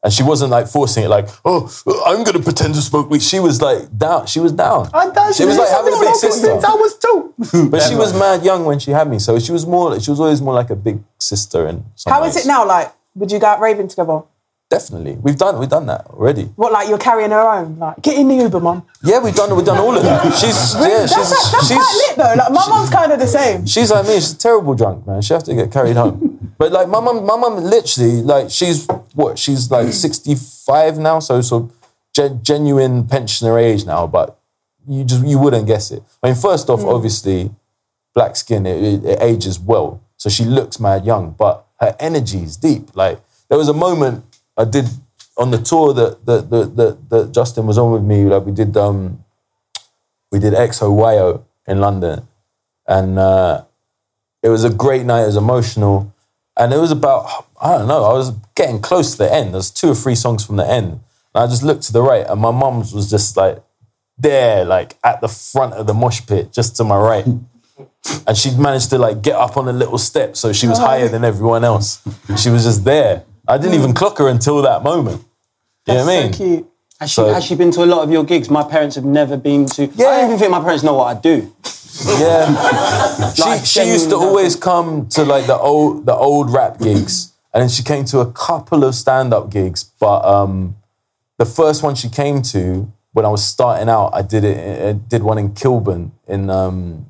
and she wasn't like forcing it. Like oh, I'm gonna pretend to smoke weed. She was like down. She was down. She was like having a big sister. I was too. But she was mad young when she had me, so she was more. She was always more like a big sister. And How is it now? Like, would you go out raving together? Definitely, we've done we've done that already. What, like you're carrying her own? Like, get in the Uber, mum. Yeah, we've done we've done all of that. She's yeah, that's she's that's she's quite lit though. Like, my mum's kind of the same. she's like me. She's terrible drunk, man. She has to get carried home. But like my mum, my mum literally like she's what? She's like sixty five now, so so gen- genuine pensioner age now. But you just you wouldn't guess it. I mean, first off, hmm. obviously, black skin it, it, it ages well, so she looks mad young, but her energy is deep. Like there was a moment I did on the tour that that that, that, that Justin was on with me. Like we did um we did XOYO in London, and uh, it was a great night. It was emotional, and it was about I don't know. I was getting close to the end. There's two or three songs from the end, and I just looked to the right, and my mum's was just like there, like at the front of the mosh pit, just to my right. And she'd managed to like get up on a little step, so she was higher than everyone else. She was just there. I didn't even clock her until that moment. You know what I mean? So cute. Has she, So- has she been to a lot of your gigs? My parents have never been to. Yeah. I don't even think my parents know what I do. Yeah. Like, she, she used to genuine always come to like the old the old rap gigs, and then she came to a couple of stand up gigs. But um, the first one she came to when I was starting out, I did it. I did one in Kilburn in um,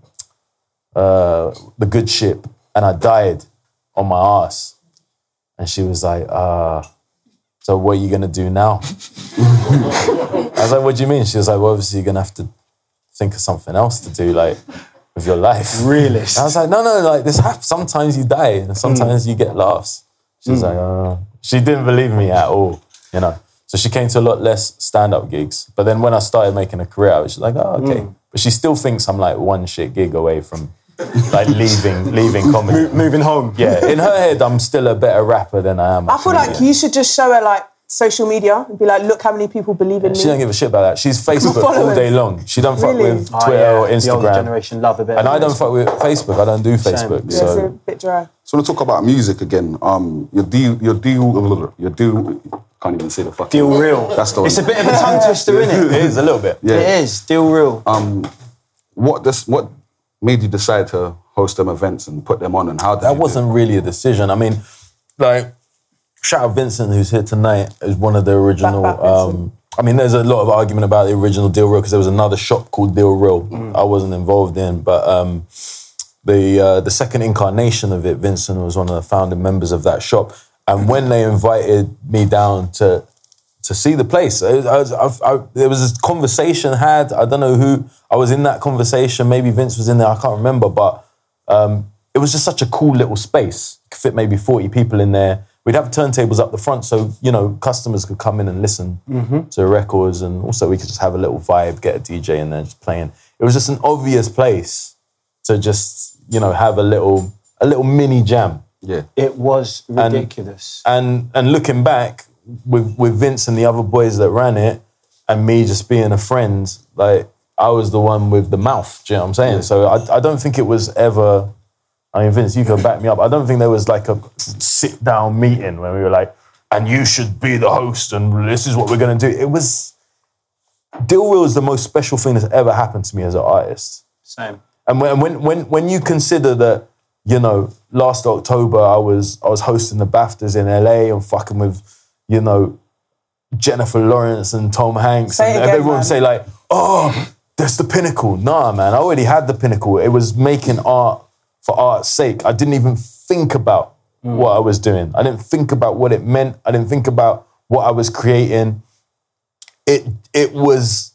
uh, the Good Ship, and I died on my ass. And she was like, uh, "So what are you gonna do now?" I was like, "What do you mean?" She was like, "Well, obviously you're gonna have to think of something else to do, like with your life." Really? I was like, "No, no, like this happens. Sometimes you die, and sometimes you get laughs." She was like, uh, "She didn't believe me at all," you know. So she came to a lot less stand-up gigs. But then when I started making a career, I was like, "Oh, okay." But she still thinks I'm like one shit gig away from like leaving, leaving comedy. Moving home. Yeah, in her head, I'm still a better rapper than I am. I feel like you should just show her like social media and be like, look how many people believe in She me. She don't give a shit about that. She's Facebook all day long. She don't fuck Really? with Oh, Twitter yeah. or The older Instagram. generation love a bit. And of I don't fuck with Facebook. I don't do Facebook. Yeah, it's a bit dry. So let's talk about music again. Um, your deal, your deal, your deal. Can't even say the fucking Deal real. That's the one. It's a bit of a tongue twister, isn't it it? is a little bit. Yeah. It is. Deal real. Um, What this? What made you decide to host them events and put them on? And how did That you wasn't really a decision. I mean, like, shout out Vincent, who's here tonight, is one of the original. Back, back, um, I mean, there's a lot of argument about the original Deal Real because there was another shop called Deal Real I wasn't involved in, but um, the uh, the second incarnation of it, Vincent was one of the founding members of that shop. And when they invited me down to to see the place, I, I, I, I, there was this conversation had. I don't know who I was in that conversation. Maybe Vince was in there. I can't remember, but um, it was just such a cool little space. Could fit maybe forty people in there. We'd have turntables up the front, so you know customers could come in and listen to records, and also we could just have a little vibe, get a DJ in there just playing. It was just an obvious place to just you know have a little a little mini jam. Yeah. It was ridiculous. And and looking back with with Vince and the other boys that ran it, and me just being a friend, like I was the one with the mouth. Do you know what I'm saying? So I, I don't think it was ever. I mean, Vince, you can back me up. I don't think there was like a sit down meeting where we were like, and you should be the host, and this is what we're gonna do. It was. Deal Real is the most special thing that's ever happened to me as an artist. Same. And when when when when you consider that, you know, last October I was I was hosting the BAFTAs in LA and fucking with, you know, Jennifer Lawrence and Tom Hanks, Say and again, everyone man. say like, "Oh, that's the pinnacle." Nah, man, I already had the pinnacle. It was making art for art's sake. I didn't even think about mm. what I was doing. I didn't think about what it meant. I didn't think about what I was creating. It it was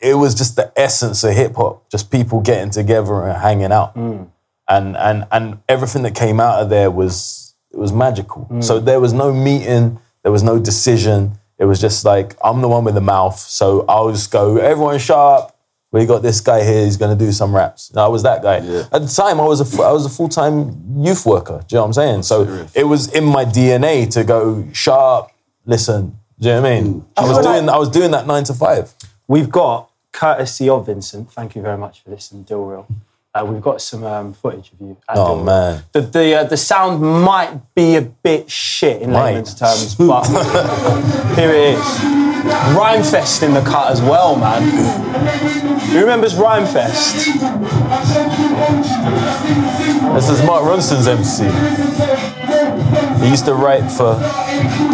it was just the essence of hip hop, just people getting together and hanging out, mm. and and and everything that came out of there was it was magical. Mm. So there was no meeting, there was no decision. It was just like I'm the one with the mouth, so I'll just go. Everyone sharp. We got this guy here. He's gonna do some raps. And I was that guy. At the time, I was a fu- I was a full time youth worker. Do you know what I'm saying? So it was in my DNA to go sharp. Listen, do you know what I mean? Mm. I was doing I was doing that nine to five. We've got courtesy of Vincent. Thank you very much for this and Deal Real. Uh, we've got some um, footage of you. at Oh, man. the the uh, the sound might be a bit shit in Might. layman's terms, but here it is. Rhymefest in the cut as well, man. Who remembers Rhymefest? This is Mark Ronson's MC. He used to write for.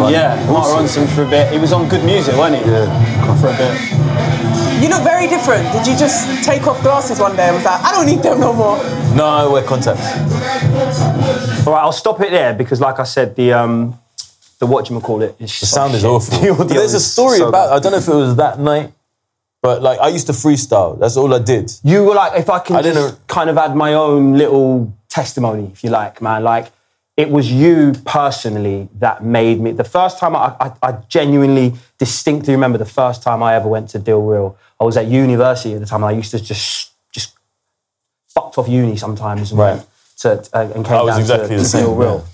Yeah, Mark Ronson for a bit. He was on Good Music, wasn't he? Yeah. For a bit. You look very different. Did you just take off glasses one day and was like, I don't need them no more? No, I wear contacts. All right, I'll stop it there because, like I said, the um, the what you call it is The sound is awful. The audio But there's a story so about. bad. I don't know if it was that night, but like I used to freestyle. That's all I did. You were like, if I can I didn't know- kind of add my own little testimony, if you like, man. Like, it was you personally that made me. The first time I, I, I genuinely, distinctly remember the first time I ever went to Deal Real. I was at university at the time, and I used to just just fucked off uni sometimes, and Right. to uh, and came I was down exactly to, the same, Deal Real. yeah.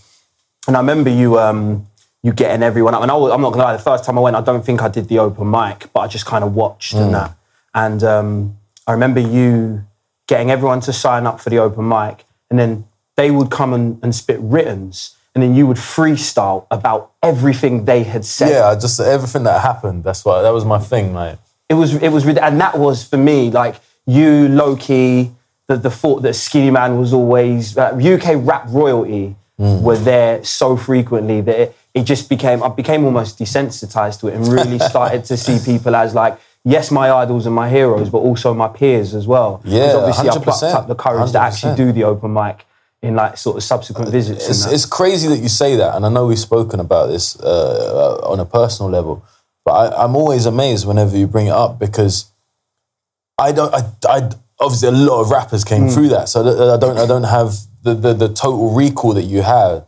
And I remember you um, you getting everyone up. And I I'm not gonna lie, the first time I went, I don't think I did the open mic, but I just kind of watched Mm. and that. And um, I remember you getting everyone to sign up for the open mic, and then they would come and, and spit writtens, and then you would freestyle about everything they had said. Yeah, just everything that happened. That's why that was my thing. Like It was it was and that was for me like you low key the the thought that Skinnyman was always uh, UK rap royalty were there so frequently that it, it just became I became almost desensitized to it and really started to see people as like yes my idols and my heroes but also my peers as well. Yeah, obviously I plucked up the courage to actually do the open mic in like sort of subsequent visits. it's, it's crazy that you say that, and I know we've spoken about this uh, on a personal level, but I, I'm always amazed whenever you bring it up because I don't. I, I obviously a lot of rappers came Hmm. through that, so I don't. I don't have the, the the total recall that you had,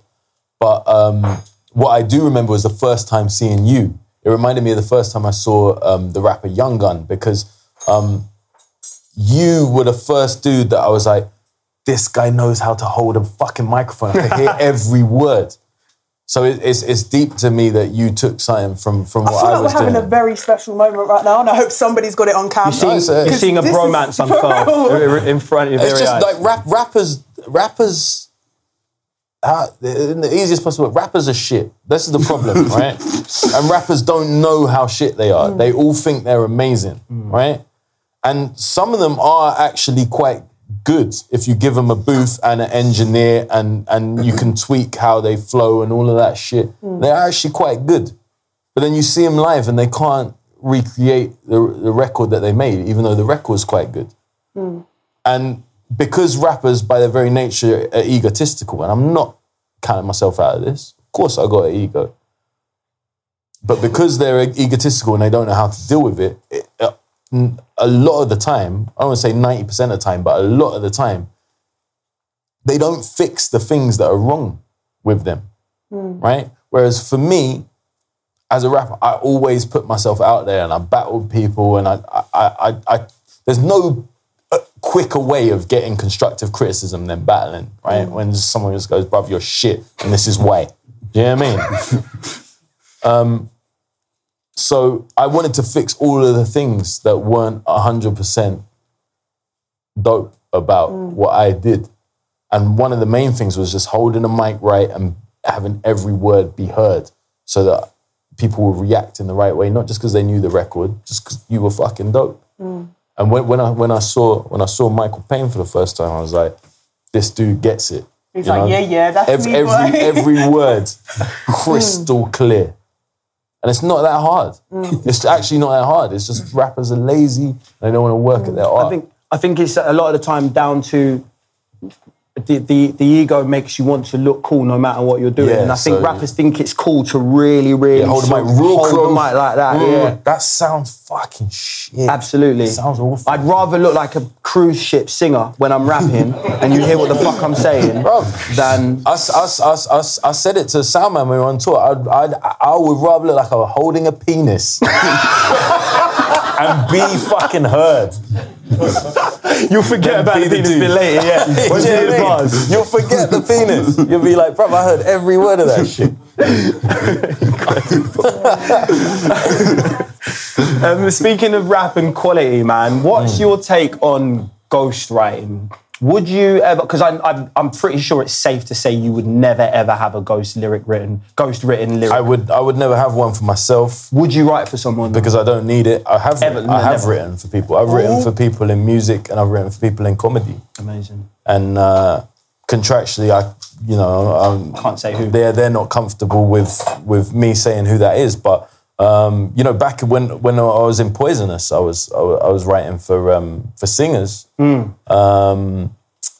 but um, what I do remember was the first time seeing you. It reminded me of the first time I saw um, the rapper Yungun because um, you were the first dude that I was like, this guy knows how to hold a fucking microphone. I could hear every word. So it, it's it's deep to me that you took something from from I what feel I, like was we're having doing. a very special moment right now, and I hope somebody's got it on camera. you see, Nice, eh? you're seeing a This bromance unfurl in front of your it's very just eyes. like rap rappers rappers. How, in the easiest possible, rappers are shit. This is the problem, right? And rappers don't know how shit they are. They all think they're amazing, right? And some of them are actually quite good if you give them a booth and an engineer and and you can tweak how they flow and all of that shit. They're actually quite good. But then you see them live and they can't recreate the, the record that they made, even though the record was quite good. And because rappers, by their very nature, are egotistical, and I'm not counting myself out of this, of course I got an ego. But because they're egotistical and they don't know how to deal with it, it uh, a lot of the time, I don't want to say 90% of the time, but a lot of the time, they don't fix the things that are wrong with them, right? Whereas for me, as a rapper, I always put myself out there and I battled people, and I, I, I, I there's no uh, quicker way of getting constructive criticism than battling, right? When someone just goes, "Bruv, you're shit," and this is why. Do you know what I mean? um, so I wanted to fix all of the things that weren't hundred percent dope about mm. what I did, and one of the main things was just holding the mic right and having every word be heard, so that people would react in the right way, not just because they knew the record, just because you were fucking dope. Mm. And when, when I when I saw when I saw Mikill Pane for the first time, I was like, this dude gets it. He's You like, know? yeah, yeah, that's every, me, every, every word crystal clear. And it's not that hard. Mm. It's actually not that hard. It's just rappers are lazy they don't want to work at their art. I think I think it's a lot of the time down to the, the, the ego makes you want to look cool no matter what you're doing. Yeah, and I think so- rappers think it's cool to really, really yeah, hold the mic real hold close. the mic like that. Mm, Yeah. That sounds fucking shit. Absolutely. It sounds awful. I'd rather look like a cruise ship singer when I'm rapping and you hear what the fuck I'm saying Bro, than I said it to Soundman when we were on tour. I'd, I'd, I would rather look like I was holding a penis and be fucking heard. you'll forget about the penis bit later. Yeah, Once know you what hit I mean? bars. You'll forget the penis. You'll be like, bro, I heard every word of that shit. Um, speaking of rap and quality, man, what's Hmm. your take on ghostwriting? Would you ever? Because I'm, I'm, I'm pretty sure it's safe to say you would never ever have a ghost lyric written, ghost written lyric. I would, I would never have one for myself would you write for someone? because I don't need it. I have, Ever- I have never. written for people. I've written for people in music and I've written for people in comedy. amazing. and uh, contractually, I, you know, um, Can't say who. They're they're not comfortable with with me saying who that is. But um, you know, back when when I was in Poisonous, I was I I was writing for um, for singers,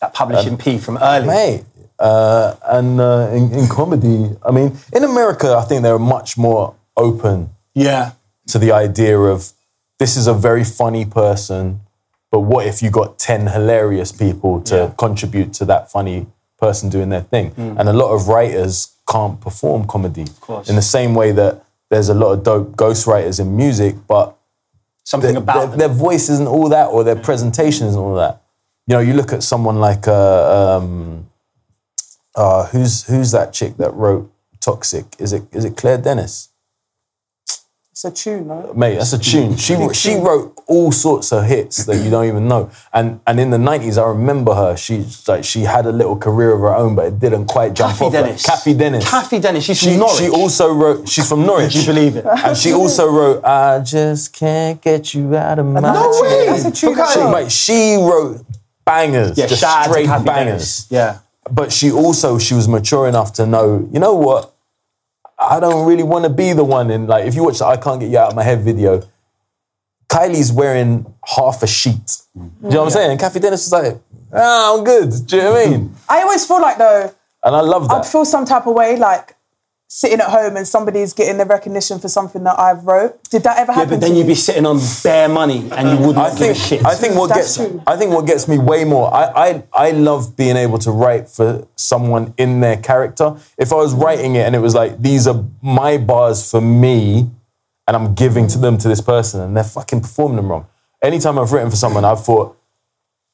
That publishing P from early. mate. Uh, and uh, in, in comedy, I mean, in America, I think they're much more open Yeah. to the idea of this is a very funny person, but what if you got 10 hilarious people to Yeah. contribute to that funny person doing their thing? And a lot of writers can't perform comedy. In the same way that there's a lot of dope ghostwriters in music, but Something their, about their, their voice isn't all that or their presentation isn't all that. You know, you look at someone like, uh, um, uh, who's, who's that chick that wrote Toxic? Is it, is it Claire Dennis? It's a tune, no? Mate, that's a tune. She she wrote all sorts of hits that you don't even know. And and in the nineties, I remember her. She like she had a little career of her own, but it didn't quite jump Cathy off. Dennis. Cathy Dennis. Cathy Dennis. She's She, from Norwich. she also wrote. She's from Norwich. You believe it? And she also wrote. I just can't get you out of my No way! That's a tune. She, mate, she wrote bangers. yeah, just shout out to straight bangers. Dennis. Yeah. But she also she was mature enough to know. You know what? I don't really want to be the one And like if you watch the I can't get you out of my head video. Kylie's wearing half a sheet. Do you know what I'm saying? Cathy Dennis is like, ah, I'm good. Do you know what I mean? I always feel like though, And I love that. I'd feel some type of way, like sitting at home and somebody's getting the recognition for something that I've wrote. Did that ever happen? Yeah, happen? but then to you'd be sitting on bare money and you would not I give think a shit. I think what That's gets true. I think what gets me way more. I, I I love being able to write for someone in their character. If I was mm. writing it and it was like these are my bars for me, and I'm giving to them to this person, and they're fucking performing them wrong. Anytime I've written for someone, I've thought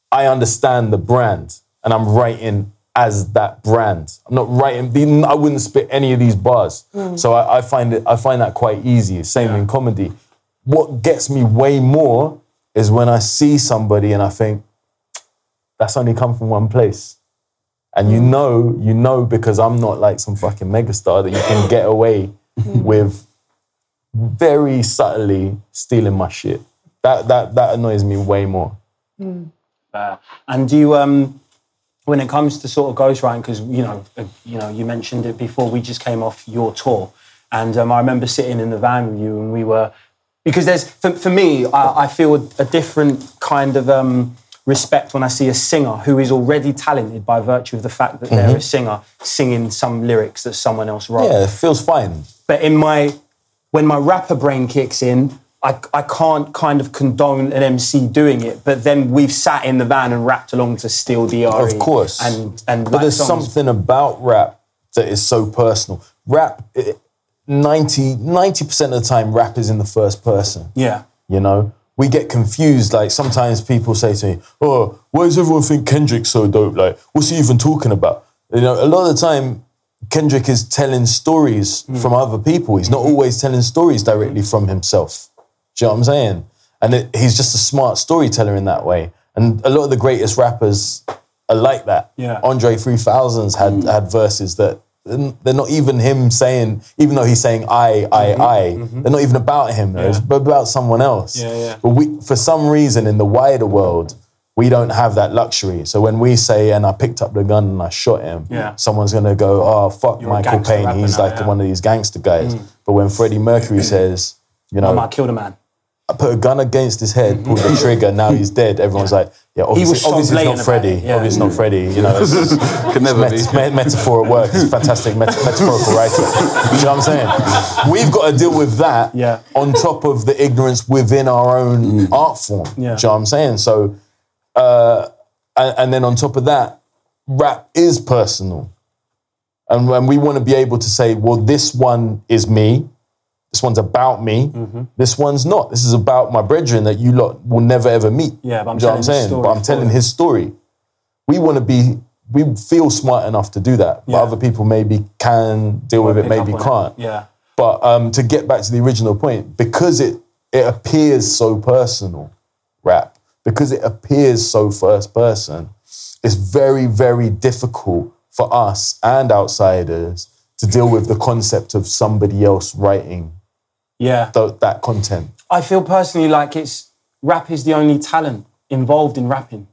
I understand the brand, and I'm writing as that brand. I'm not writing. I wouldn't spit any of these bars. So I, I find it. I find that quite easy. Same in comedy. What gets me way more is when I see somebody and I think that's only come from one place. And you know, you know, because I'm not like some fucking megastar that you can get away with very subtly stealing my shit. That that that annoys me way more. Uh, and do you, um, when it comes to sort of ghostwriting, because you know, uh, you know, you mentioned it before. We just came off your tour, and um, I remember sitting in the van with you, and we were because there's for, for me, I, I feel a different kind of um, respect when I see a singer who is already talented by virtue of the fact that they're a singer singing some lyrics that someone else wrote. Yeah, it feels fine. But in my when my rapper brain kicks in, I, I can't kind of condone an MC doing it. But then we've sat in the van and rapped along to Still DRE. Of course. And and But there's songs. something about rap that is so personal. Rap, it, 90, 90% of the time, rap is in the first person. Yeah. You know, we get confused. Like sometimes people say to me, "Oh, why does everyone think Kendrick's so dope? Like, what's he even talking about?" You know, a lot of the time, Kendrick is telling stories mm. from other people. He's not always telling stories directly from himself. Do you know what I'm saying? And it, he's just a smart storyteller in that way. And a lot of the greatest rappers are like that. Yeah. Andre 3000's had had verses that they're not even him saying, even though he's saying I, I, I, they're not even about him. though. It's about someone else. Mm-hmm. Yeah, yeah. But we, for some reason, in the wider world, we don't have that luxury. So when we say, and I picked up the gun and I shot him, Yeah. someone's gonna go, oh fuck, You're Mikill Pane, he's now, like yeah. Mm. one of these gangster guys. But when Freddie Mercury says, you know, I might kill the man. I put a gun against his head, pulled the trigger, now he's dead. Everyone's like, yeah, obviously, was so obviously it's not about Freddie. it, yeah. Obviously it's not Freddie. You know, it's, it's Could never be. met- met- metaphor at work. It's fantastic met- metaphorical writing. You know what I'm saying? We've got to deal with that Yeah. on top of the ignorance within our own art form. Yeah. You know what I'm saying? So, uh, and, and then on top of that, rap is personal. And when we want to be able to say, well, this one is me, this one's about me, Mm-hmm. this one's not. This is about my brethren that you lot will never ever meet. Yeah, but I'm Do you know what I'm telling his saying? story But I'm telling his story. We want to be, we feel smart enough to do that. Yeah. But other people maybe can deal with it, maybe can't. Yeah. But um, to get back to the original point, because it it appears so personal, rap, because it appears so first person, it's very, very difficult for us and outsiders to deal with the concept of somebody else writing Yeah. th- that content. I feel personally like it's rap is the only talent involved in rapping.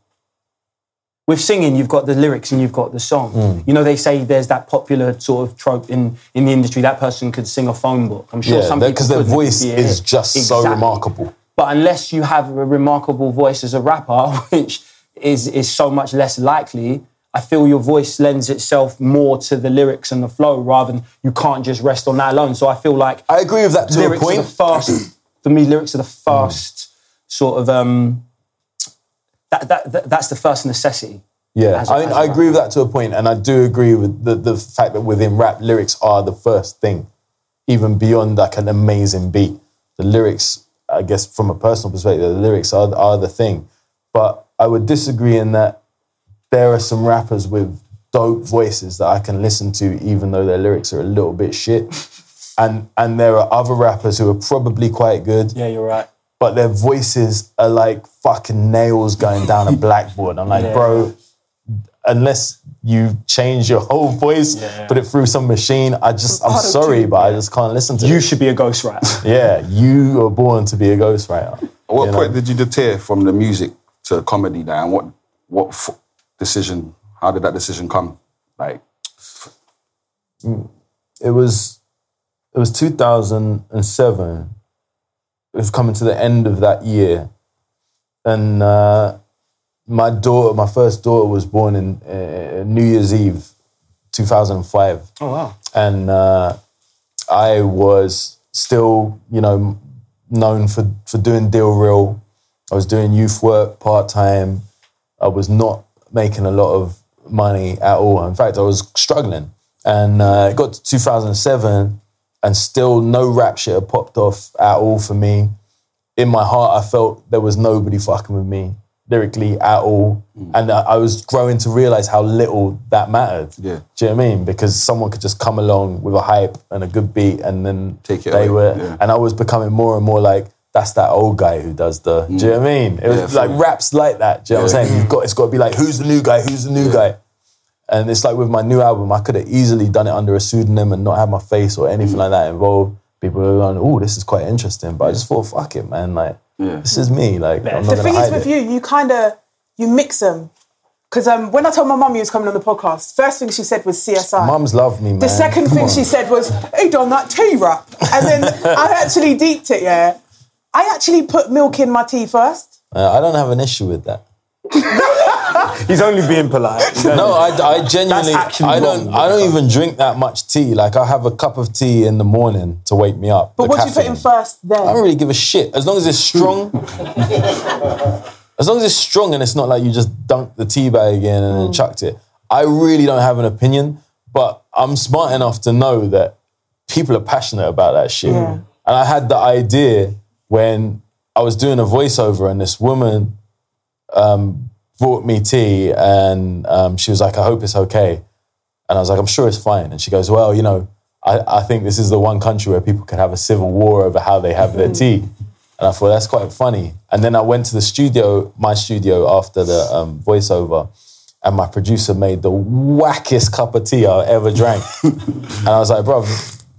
With singing, you've got the lyrics and you've got the song. Mm. You know, they say there's that popular sort of trope in, in the industry that person could sing a phone book. I'm sure Yeah, some people because their voice is just so remarkable. But unless you have a remarkable voice as a rapper, which is is so much less likely, I feel your voice lends itself more to the lyrics and the flow rather than you can't just rest on that alone. So I feel like I agree with that to a lyrics are the first for me. Lyrics are the first sort of um, that, that, that that's the first necessity. Yeah, as I mean, I agree with that to a point, and I do agree with the, the fact that within rap, lyrics are the first thing, even beyond like an amazing beat. The lyrics, I guess, from a personal perspective, the lyrics are are the thing. But I would disagree in that there are some rappers with dope voices that I can listen to, even though their lyrics are a little bit shit. And and there are other rappers who are probably quite good, Yeah, you're right. but their voices are like fucking nails going down a blackboard. I'm like, Yeah. bro, unless you change your whole voice, Yeah. put it through some machine, I just, I'm sorry, but I just can't listen to You it. should be a ghostwriter. Yeah, you are born to be a ghostwriter. At what you know? point did you deter from the music to comedy now? And what what f- decision? How did that decision come? Like, it was it was 2007. It was coming to the end of that year, and uh, my daughter, my first daughter, was born in uh, New Year's Eve, 2005. Oh wow. and uh, I was still, you know, known for for doing deal real. I was doing youth work part time. I was not making a lot of money at all. In fact, I was struggling. And uh, it got to 2007, and still no rap shit had popped off at all for me. In my heart, I felt there was nobody fucking with me lyrically at all. And I, I was growing to realize how little that mattered. Yeah. Do you know what I mean? Because someone could just come along with a hype and a good beat and then Take it they away, were, yeah. and I was becoming more and more like, that's that old guy who does the, do you know what I mean? It was Mm. Yeah, like fully. raps like that. Do you know what I'm saying? You've got, it's got to be like, who's the new guy? Who's the new guy? And it's like with my new album, I could have easily done it under a pseudonym and not have my face or Mm. anything like that involved. People were going, oh, this is quite interesting. But I just thought, fuck it, man. Like, Yeah. this is me. Like, I'm not The gonna thing is with it. you, you kind of you mix them. Because um, when I told my mum you was coming on the podcast, first thing she said was CSI. Mums love me, man. the second Come thing on. she said was, "Hey, done that tea rap," and then I actually deeped it. Yeah, I actually put milk in my tea first. Uh, I don't have an issue with that. He's only being polite. No, I, I genuinely, I don't, wrong. I don't even drink that much tea. Like I have a cup of tea in the morning to wake me up. But the what do you put in first then? I don't really give a shit as long as it's strong. as long as it's strong and it's not like you just dunked the tea bag in and then chucked it. I really don't have an opinion, but I'm smart enough to know that people are passionate about that shit. Yeah. And I had the idea when I was doing a voiceover and this woman um, brought me tea and um, she was like, I hope it's okay. And I was like, I'm sure it's fine. And she goes, Well, you know, I, I think this is the one country where people could have a civil war over how they have their tea. And I thought that's quite funny. And then I went to the studio, my studio, after the um, voiceover, and my producer made the wackest cup of tea I ever drank. and I was like, bro,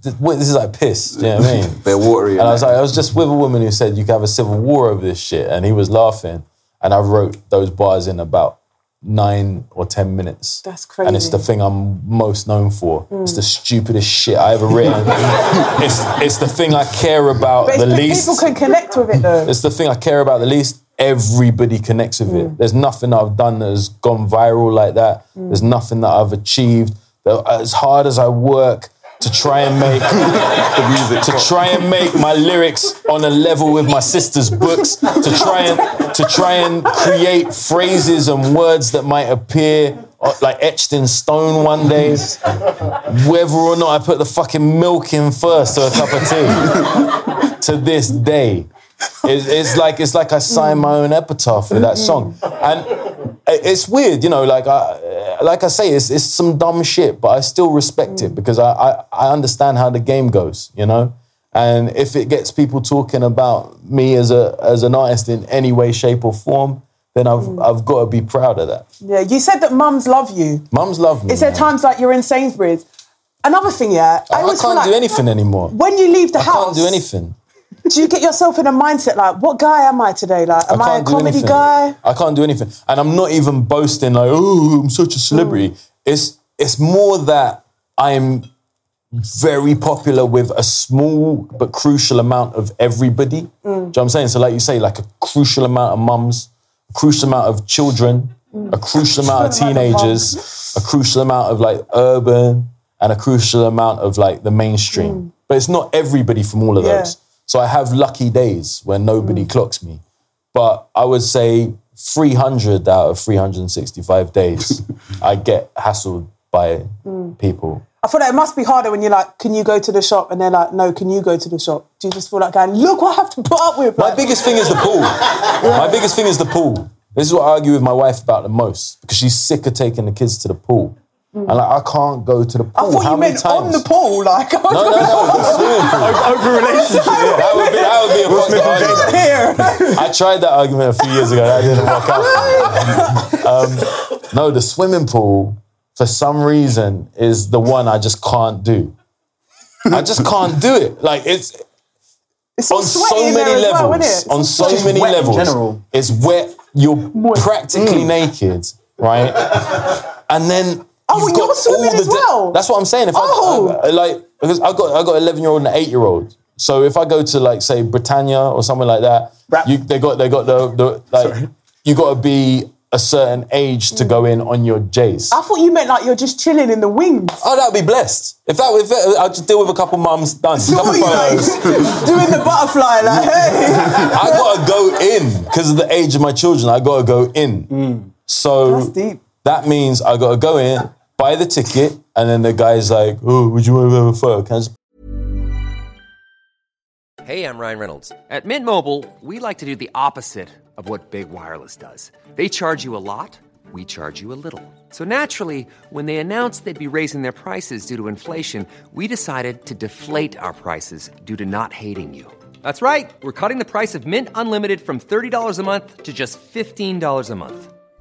this this is like piss. Do you know what I mean? They're watery. And I was like, I was just with a woman who said you could have a civil war over this shit, and he was laughing. And I wrote those bars in about nine or ten minutes. That's crazy. And it's the thing I'm most known for. It's the stupidest shit I ever written. it's it's the thing I care about But the least. people can connect with it though. It's the thing I care about the least. Everybody connects with it. Mm. There's nothing that I've done that has gone viral like that. There's mm. nothing that I've achieved. As hard as I work to try and make the music, to try and make my lyrics on a level with my sister's books, to try and to try and create phrases and words that might appear uh, like etched in stone one day. Whether or not I put the fucking milk in first or a cup of tea, to this day. It's, it's like it's like I signed my own epitaph with that song, and it's weird, you know. Like I, like I say, it's, it's some dumb shit, but I still respect it because I, I I understand how the game goes, you know. And if it gets people talking about me as a as an artist in any way, shape, or form, then I've mm. I've got to be proud of that. Yeah, you said that mums love you. Mums love me. Is there man. times like you're in Sainsbury's? Another thing, yeah. I, I can't like do anything anymore. When you leave the I house, can't do anything. Do you get yourself in a mindset like, what guy am I today? Like, am I, a comedy anything. guy? I can't do anything, and I'm not even boasting like, oh, I'm such a celebrity. Mm. It's it's more that I'm very popular with a small but crucial amount of everybody. Mm. Do you know what I'm saying? So, like you say, like a crucial amount of mums, a crucial amount of children, a crucial amount of Crucial amount of teenagers, a crucial amount of like urban, and a crucial amount of like the mainstream. But it's not everybody from all of Mm. Yeah. those. So I have lucky days when nobody mm. clocks me. But I would say 300 out of 365 days, I get hassled by mm. people. I feel like it must be harder when you're like, can you go to the shop? And they're like, no, can you go to the shop? Do you just feel like going, look what I have to put up with? My biggest thing is the pool. My biggest thing is the pool. This is what I argue with my wife about the most because she's sick of taking the kids to the pool. And like, I can't go to the pool. I thought How you many meant times? on the pool. Like, I was No, no, no, the swimming pool. Open relationship. yeah. That would be, that would be a fucking argument. here. I tried that argument a few years ago. That didn't work out. um, no, the swimming pool, for some reason, is the one I just can't do. I just can't do it. Like it's It's on so many there as well, levels. on so Just many wet in levels. general. It's wet. You're practically naked, right? And then Oh, got you're swimming as well? That's what I'm saying. If Oh. I, I like because I got I got 11 year old and an 8 year old. So if I go to like say Britannia or something like that, Rap. you, they got they got the, the like you got to be a certain age to go in on your J's. I thought you meant like you're just chilling in the wings. Oh, that'd be blessed. If that, if it, I'll just deal with a couple mums, done. couple like doing the butterfly, like, hey. I gotta go in because of the age of my children. I gotta go in. Mm. So That's deep. That means I gotta go in, buy the ticket, and then the guy's like, "Oh, would you want to have a photo?" Hey, I'm Ryan Reynolds. At Mint Mobile, we like to do the opposite of what Big Wireless does. They charge you a lot, we charge you a little. So naturally, when they announced they'd be raising their prices due to inflation, we decided to deflate our prices due to not hating you. That's right. We're cutting the price of Mint Unlimited from $30 a month to just $15 a month.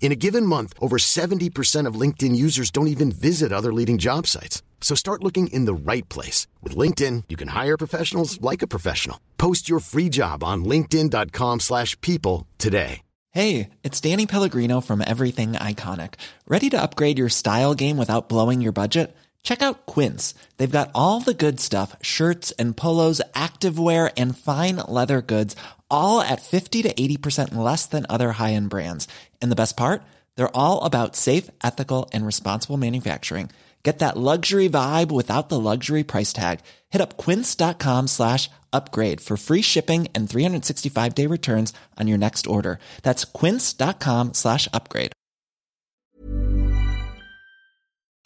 In a given month, over 70% of LinkedIn users don't even visit other leading job sites. So start looking in the right place. With LinkedIn, you can hire professionals like a professional. Post your free job on linkedin.com/people slash people today. Hey, it's Danny Pellegrino from Everything Iconic. Ready to upgrade your style game without blowing your budget? Check out Quince. They've got all the good stuff shirts and polos, activewear, and fine leather goods, all at 50 to 80% less than other high end brands. And the best part? They're all about safe, ethical, and responsible manufacturing. Get that luxury vibe without the luxury price tag. Hit up quince.com slash upgrade for free shipping and 365 day returns on your next order. That's quince.com slash upgrade.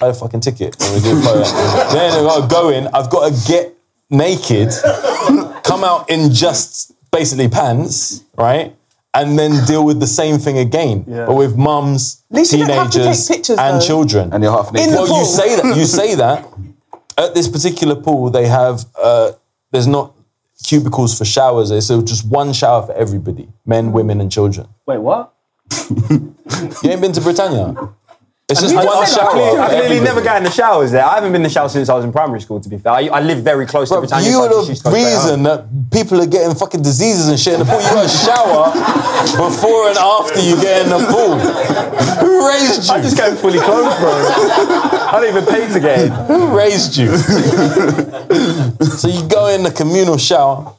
buy a fucking ticket. Then I've got to go in. I've got to get naked, come out in just basically pants, right? And then deal with the same thing again, but with mums, At least you don't have to take teenagers, pictures, and though. children. And you're half In naked. the Well, pool. you say that. You say that. At this particular pool, they have uh, there's not cubicles for showers. It's uh, just one shower for everybody, men, women, and children. Wait, what? You ain't been to Britannia? It's just one shower. Clearly, I clearly everybody. never got in the showers there. I haven't been in the shower since I was in primary school, to be fair. I, I live very close to Britannia. You're the used to go straight home. reason that people are getting fucking diseases and shit in the pool. You got to shower before and after you get in the pool. Who raised you? I just came fully clothed, bro. I don't even pay to get in. Who raised you? so you go in the communal shower.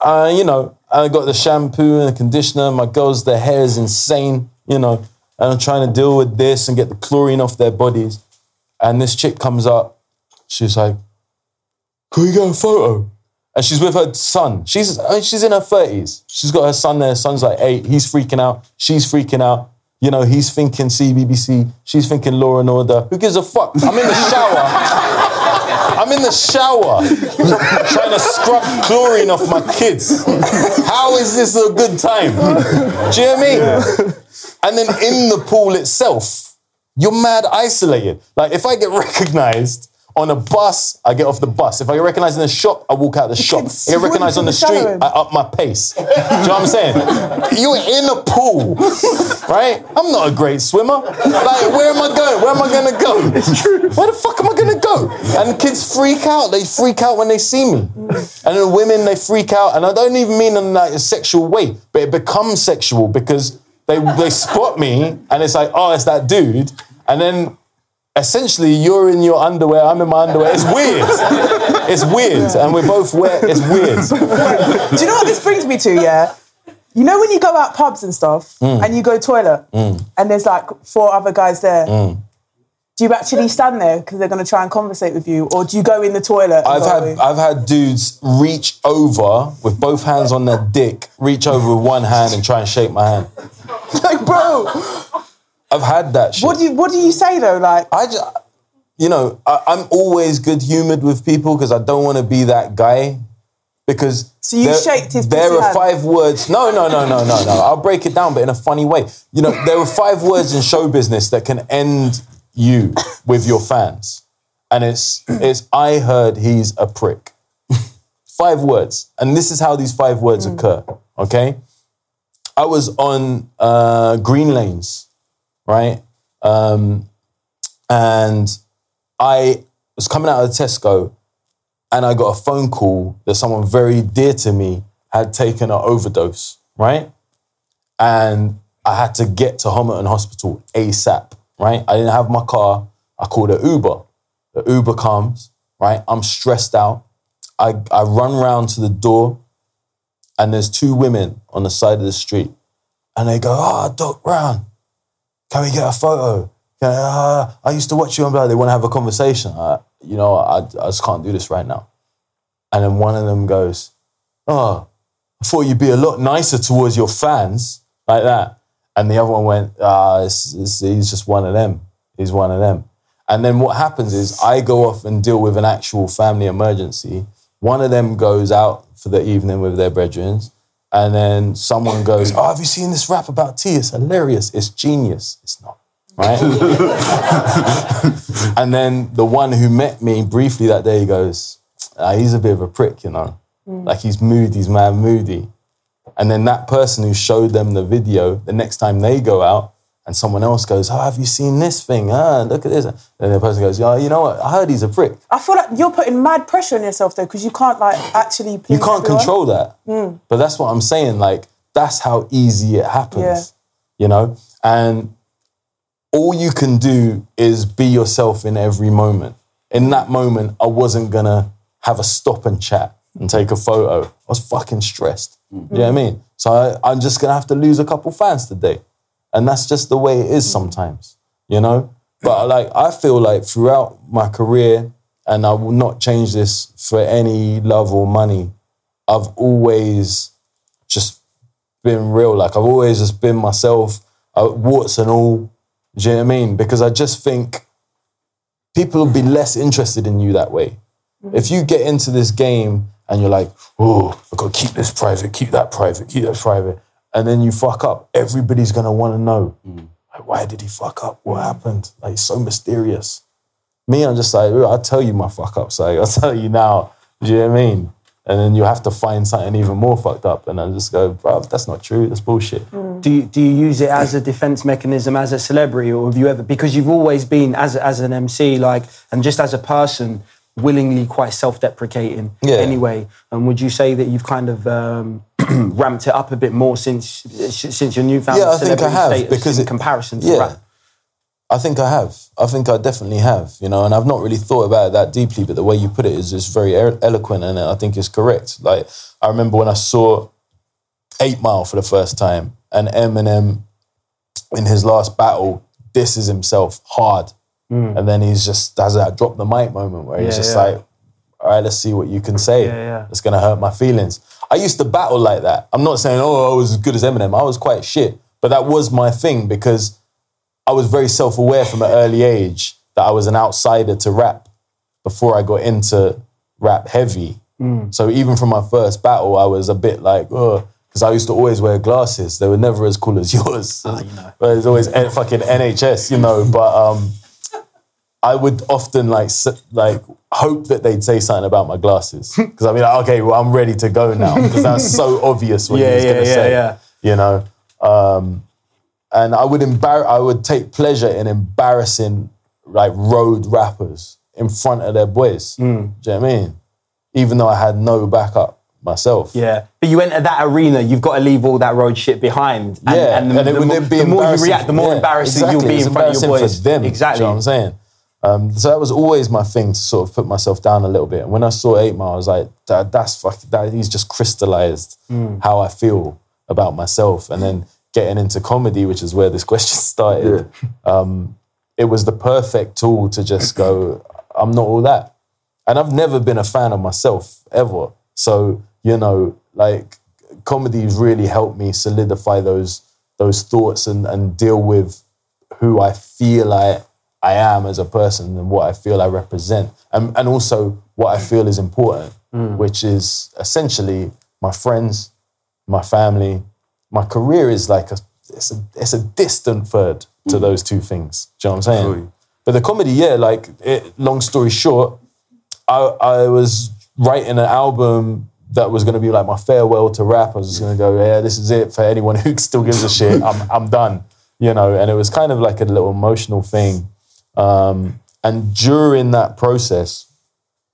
Uh, you know, I got the shampoo and the conditioner. My girls, their hair is insane, you know, and I'm trying to deal with this and get the chlorine off their bodies. And this chick comes up. She's like, Can we get a photo? And she's with her son. She's she's in her 30s. She's got her son there. Son's like eight. He's freaking out. She's freaking out. You know, he's thinking CBBC. She's thinking Law and Order. Who gives a fuck? I'm in the shower. I'm in the shower trying to scrub chlorine off my kids. How is this a good time? Do you know what I mean? And then in the pool itself, you're mad isolated. Like if I get recognized on a bus, I get off the bus. If I get recognized in the shop, I walk out the shop. If I get recognized on the street, I up my pace. Do you know what I'm saying? You're in a pool, right? I'm not a great swimmer. Like, where am I going? Where am I gonna go? It's true. Where the fuck am I gonna go? And kids freak out. They freak out when they see me. And then women, they freak out. And I don't even mean in like a sexual way, but it becomes sexual because they they spot me and it's like, oh, it's that dude. And then essentially you're in your underwear, I'm in my underwear. It's weird. It's weird. And we're both wet. It's weird. Do you know what this brings me to? Yeah. You know when you go out pubs and stuff Mm. and you go toilet and there's like four other guys there. Mm. Do you actually stand there because they're going to try and conversate with you, or do you go in the toilet? I've had away? I've had dudes reach over with both hands on their dick, reach over with one hand and try and shake my hand. like, bro, I've had that shit. what do you what do you say though? Like, I just, you know, I, I'm always good humored with people because I don't want to be that guy. Because So you there, shaked his There are hand? five words. No, no, no, no, no, no. I'll break it down, but in a funny way. You know, there are five words in show business that can end you with your fans, and it's it's I heard he's a prick. five words, and this is how these five words occur. Okay, I was on uh, Green Lanes, right? Um, and I was coming out of Tesco and I got a phone call that someone very dear to me had taken an overdose, right? And I had to get to Homerton Hospital ASAP, right? I didn't have my car. I called an Uber. The Uber comes, right? I'm stressed out. I, I run round to the door and there's two women on the side of the street. And they go, ah, Doc Brown, can we get a photo? Can I, uh, I used to watch you on Blood. They want to have a conversation. I, you know, I, I just can't do this right now. And then one of them goes, oh, I thought you'd be a lot nicer towards your fans, like that. And the other one went, ah, it's, it's, he's just one of them. He's one of them. And then what happens is I go off and deal with an actual family emergency. One of them goes out for the evening with their brethren. And then someone goes, Oh, have you seen this rap about tea? It's hilarious. It's genius. It's not, right? and then the one who met me briefly that day goes, ah, He's a bit of a prick, you know? Like he's moody, he's mad moody. And then that person who showed them the video, the next time they go out, and someone else goes, Oh, have you seen this thing? Ah, look at this. And the person goes, Yeah, you know what? I heard he's a prick. I feel like you're putting mad pressure on yourself though because you can't like actually. You can't everyone. control that. But that's what I'm saying. Like, that's how easy it happens. Yeah. You know? And all you can do is be yourself in every moment. In that moment, I wasn't gonna have a stop and chat and take a photo. I was fucking stressed. You know what I mean? So I, I'm just gonna have to lose a couple fans today. And that's just the way it is sometimes, you know? But like, I feel like throughout my career, and I will not change this for any love or money, I've always just been real. Like, I've always just been myself, uh, warts and all. Do you know what I mean? Because I just think people will be less interested in you that way. If you get into this game and you're like, oh, I've got to keep this private, keep that private, keep that private, and then you fuck up, everybody's gonna want to know, mm. like, why did he fuck up? What happened? Like, it's so mysterious. Me, I'm just like, I'll tell you my fuck ups. Like, I'll tell you now. Do you know what I mean? And then you have to find something even more fucked up. And I just go, bro, that's not true. That's bullshit. Mm. Do you, do you use it as a defense mechanism as a celebrity, or have you ever because you've always been as as an MC, like, and just as a person, willingly quite self-deprecating Yeah. anyway. And would you say that you've kind of um, ramped it up a bit more since since your newfound Yeah, I think I have, because in it- comparison to yeah. rap? I think I have. I think I definitely have, you know, and I've not really thought about it that deeply, but the way you put it is just very elo- eloquent and I think it's correct. Like, I remember when I saw Eight Mile for the first time and Eminem in his last battle disses himself hard. And then he's just has that drop the mic moment where he's Mm. Yeah, just yeah. like, all right, let's see what you can say. Yeah. It's gonna hurt my feelings. I used to battle like that. I'm not saying, oh, I was as good as Eminem. I was quite shit. But that was my thing because I was very self aware from an early age that I was an outsider to rap before I got into rap heavy. So even from my first battle, I was a bit like, oh, because I used to always wear glasses. They were never as cool as yours. But it's always fucking NHS, you know. But um, I would often like like hope that they'd say something about my glasses because I'd be like, okay, well, I'm ready to go now because that's so obvious what Yeah, he was yeah, gonna yeah, say. yeah. You know, um, and I would embar- I would take pleasure in embarrassing like road rappers in front of their boys. Hmm. Do you know what I mean? Even though I had no backup myself. Yeah, but you enter that arena, you've got to leave all that road shit behind. And, yeah, and, the, and it the would more, be the more you react, the more yeah, embarrassing exactly. you'll be It's in front of your boys. for them. Exactly. You know what I'm saying? Um, so that was always my thing to sort of put myself down a little bit. And when I saw Eight Mile, I was like, that, that's fucking, that, he's just crystallized Hmm. how I feel about myself. And then getting into comedy, which is where this question started, um, it was the perfect tool to just go, I'm not all that. And I've never been a fan of myself ever. So, you know, like comedy's really helped me solidify those those thoughts and, and deal with who I feel I I am as a person and what I feel I represent. And and also what I feel is important, mm. which is essentially my friends, my family, my career is like a it's a it's a distant third to those two things. Do you know what I'm saying? Fully. But the comedy, yeah, like it, long story short, I, I was writing an album that was going to be like my farewell to rap. I was just going to go, yeah, this is it for anyone who still gives a shit. I'm, I'm done, you know. And it was kind of like a little emotional thing. Um, and during that process,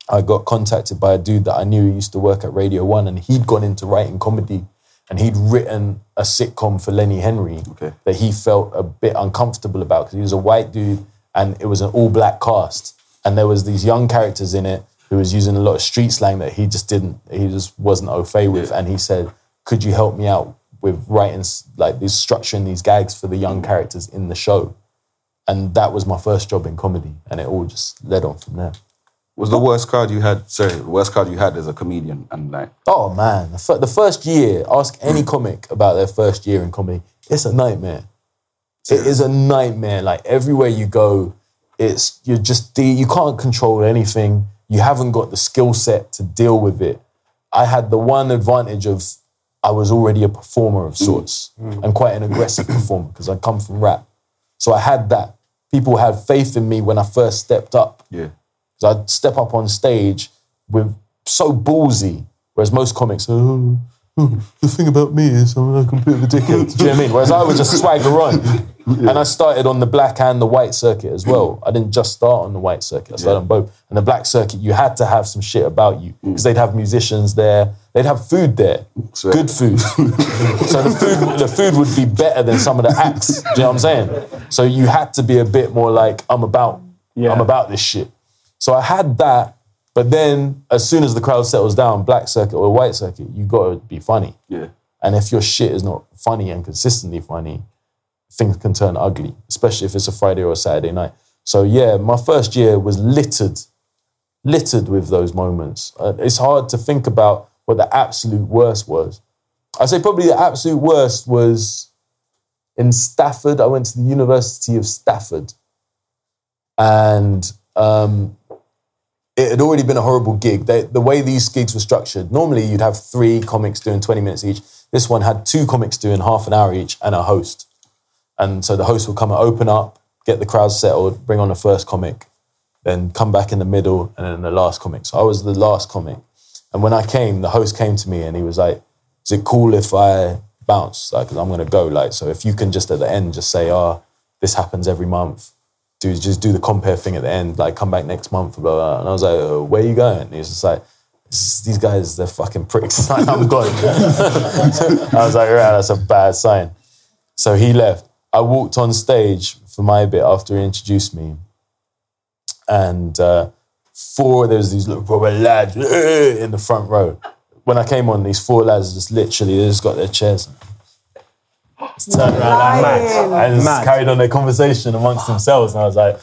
I got contacted by a dude that I knew who used to work at Radio One, and he'd gone into writing comedy, and he'd written a sitcom for Lenny Henry Okay. that he felt a bit uncomfortable about because he was a white dude, and it was an all-black cast, and there was these young characters in it who was using a lot of street slang that he just didn't, he just wasn't au fait with, and he said, "Could you help me out with writing like these structuring these gags for the young characters in the show?" And that was my first job in comedy, and it all just led on from there. Was the worst crowd you had? Sorry, the worst crowd you had as a comedian, and like Oh man, the, first year, ask any hmm. comic about their first year in comedy. It's a nightmare. It is a nightmare. Like everywhere you go, it's you're just de- you can't control anything. You haven't got the skill set to deal with it. I had the one advantage of I was already a performer of hmm. sorts hmm. and quite an aggressive performer because I come from rap. So I had that. People had faith in me when I first stepped up. yeah, I'd step up on stage with so ballsy, whereas most comics, oh, oh, the thing about me is I'm a complete dickhead. Do you know what I mean? Whereas I would just swagger on. And I started on the black and the white circuit as well. I didn't just start on the white circuit, I started on both. And the black circuit, you had to have some shit about you because mm. they'd have musicians there, they'd have food there, Swear. good food. so the food, the food would be better than some of the acts. Do you know what I'm saying? So you had to be a bit more like, I'm about, I'm about this shit. So I had that, but then as soon as the crowd settles down, black circuit or white circuit, you gotta be funny. yeah. And if your shit is not funny and consistently funny, things can turn ugly, especially if it's a Friday or a Saturday night. So yeah, my first year was littered, littered with those moments. Uh, it's hard to think about what the absolute worst was. I say probably the absolute worst was in Stafford. I went to the University of Stafford, and um, it had already been a horrible gig. They, the way these gigs were structured, normally you'd have three comics doing 20 minutes each. This one had two comics doing half an hour each and a host. And so the host would come and open up, get the crowd settled, bring on the first comic, then come back in the middle, and then the last comic. So I was the last comic. And when I came, the host came to me and he was like, Is it cool if I bounce? Like, I'm gonna go. Like, so if you can just at the end just say, Oh, this happens every month. Do just do the compère thing at the end, like come back next month, blah blah. blah. And I was like, "Uh, Where are you going? And he was just like, these guys, they're fucking pricks. Like, I'm gone. I was like, right, that's a bad sign. So he left. I walked on stage for my bit after he introduced me. And uh, four, there was these little proper lads in the front row. When I came on, these four lads just literally, they just got their chairs. Just turned around like Lying. mad. And just Mad. carried on their conversation amongst themselves. And I was like,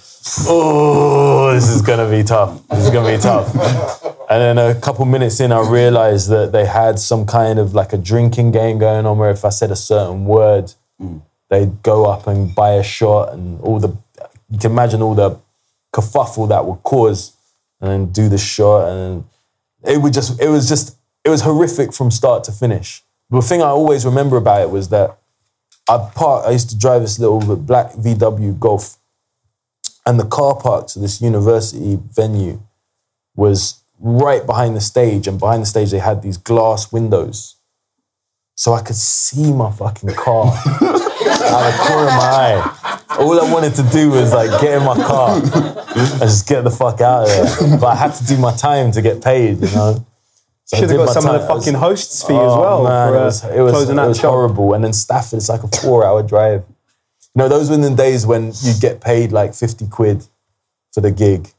oh, this is going to be tough. This is going to be tough. And then a couple minutes in, I realized that they had some kind of like a drinking game going on where if I said a certain word, they'd go up and buy a shot and all the, you can imagine all the kerfuffle that would cause and do the shot. And it would just, it was just, it was horrific from start to finish. The thing I always remember about it was that I park, I used to drive this little black VW Golf and the car park to this university venue was right behind the stage, and behind the stage they had these glass windows, so I could see my fucking car out of the corner of my eye. All I wanted to do was like get in my car and just get the fuck out of there. But I had to do my time to get paid, you know. So Should have got some of the time. It was- fucking hosts you Oh, as well. Man, for, uh, it was, it was, closing it was horrible. And then Stafford, it's like a four-hour drive. You know, those were the days when you'd get paid like 50 quid for the gig.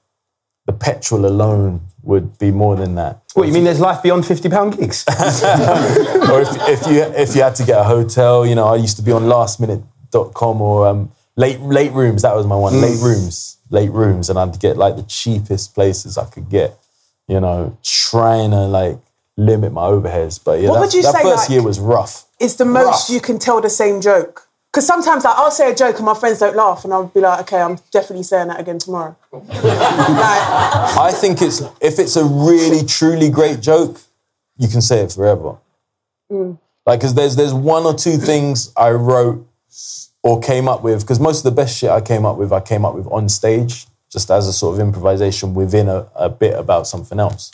The petrol alone would be more than that. What, you mean there's life beyond £50 gigs? or if, if you if you had to get a hotel, you know, I used to be on lastminute.com or um, late late rooms. That was my one. Late rooms, late rooms, and I'd get like the cheapest places I could get. You know, trying to like limit my overheads. But yeah, What that, would you that say, first like- year was rough. It's the most Rough. you can tell the same joke? Because sometimes like, I'll say a joke and my friends don't laugh, and I'll be like, okay, I'm definitely saying that again tomorrow. like, I think it's if it's a really truly great joke, you can say it forever. Mm. Like, because there's there's one or two things I wrote or came up with. Because most of the best shit I came up with, I came up with on stage, just as a sort of improvisation within a, a bit about something else.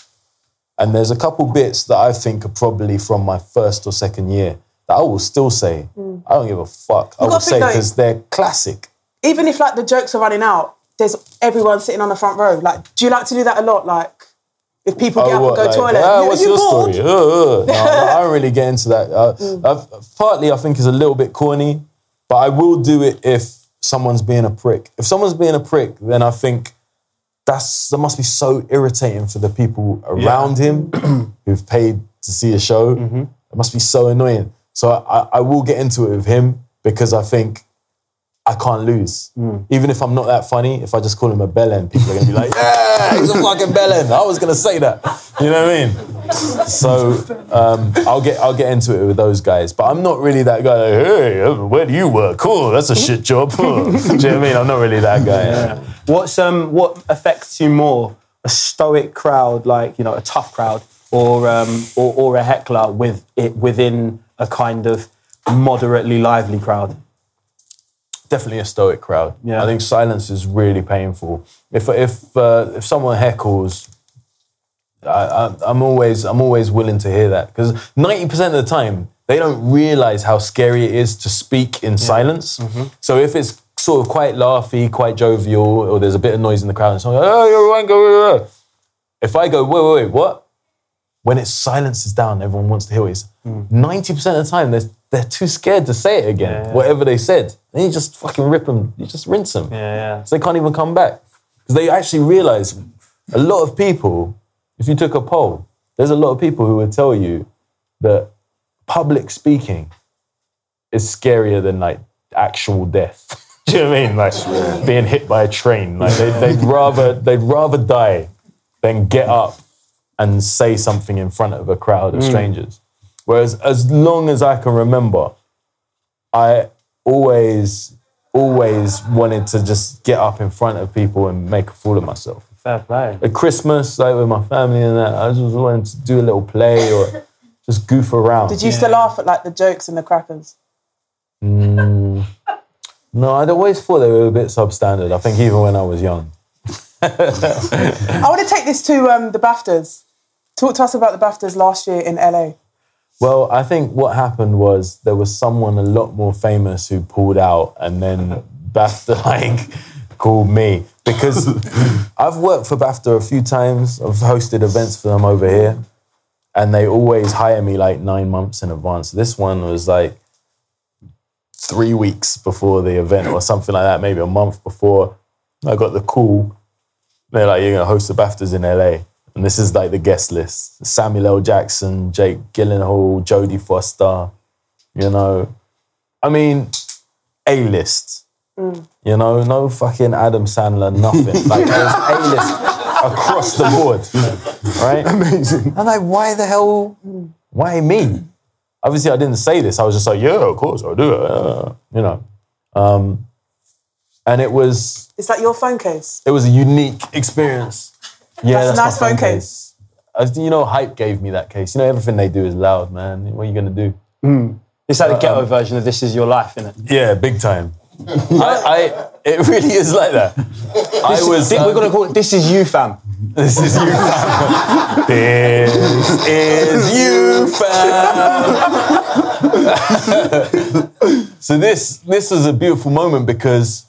And there's a couple bits that I think are probably from my first or second year that I will still say. I don't give a fuck. I will say because they're classic. even if like the jokes are running out, there's everyone sitting on the front row. Like, do you like to do that a lot? Like, if people get Oh, up what, and go like, toilet, ah, "Yeah, what's you your bored?" story? Uh, uh. No, I don't really get into that. Uh, I've, partly, I think, is a little bit corny, but I will do it if someone's being a prick. If someone's being a prick, then I think that's that must be so irritating for the people around him who've paid to see a show. It must be so annoying. So I, I will get into it with him because I think I can't lose. Even if I'm not that funny, if I just call him a bellend, people are gonna be like, yeah, he's a fucking bellend. I was gonna say that. You know what I mean? So um, I'll get I'll get into it with those guys. But I'm not really that guy like, hey, where do you work? Cool, that's a shit job. do you know what I mean? I'm not really that guy. What's um what affects you more? A stoic crowd, like you know, a tough crowd, or um or, or a heckler with it within a kind of moderately lively crowd? Definitely a stoic crowd. Yeah. I think silence is really painful. If if uh, if someone heckles, I, I, I'm always I'm always willing to hear that because ninety percent of the time they don't realize how scary it is to speak in silence. So if it's sort of quite laughy, quite jovial, or there's a bit of noise in the crowd, and someone goes, "Oh, you're right, go." go, go." If I go, "Wait, wait, wait, what?" When it's silence is down, everyone wants to hear it. Ninety percent of the time, they're they're too scared to say it again. Whatever they said, then you just fucking rip them. You just rinse them. Yeah, yeah. So they can't even come back. Because they actually realize a lot of people, if you took a poll, there's a lot of people who would tell you that public speaking is scarier than like actual death. Do you know what I mean? Like being hit by a train. Like they, they'd rather they'd rather die than get up and say something in front of a crowd of mm. strangers. Whereas as long as I can remember, I always, always wanted to just get up in front of people and make a fool of myself. Fair play. At Christmas, like with my family and that, I just wanted to do a little play or just goof around. Did you used to laugh at like the jokes and the crackers? Mm, no, I'd always thought they were a bit substandard. I think even when I was young. I want to take this to um, the BAFTAs. Talk to us about the BAFTAs last year in LA. Well, I think what happened was there was someone a lot more famous who pulled out, and then BAFTA like called me because I've worked for BAFTA a few times. I've hosted events for them over here, and they always hire me like nine months in advance. This one was like three weeks before the event or something like that, maybe a month before. I got the call. They're like, "You're gonna host the BAFTAs in LA." And this is like the guest list Samuel L. Jackson, Jake Gyllenhaal, Jodie Foster, you know. I mean, A list. You know, no fucking Adam Sandler, nothing. like, it was A list across the board. Right? Amazing. I'm like, why the hell? Why me? Obviously, I didn't say this. I was just like, yeah, of course, I'll do it. uh, you know. Um, and it was Is that your phone case? it was a unique experience. Yeah, That's a nice phone case. As you know, hype gave me that case. You know, everything they do is loud, man. What are you gonna do? It's like the Uh, ghetto um, version of This Is Your Life, isn't it? Yeah, big time. I, I, it really is like that. I was. We're um, going to call it This Is You, fam. This is you, fam. this is you, fam. so this this was a beautiful moment because,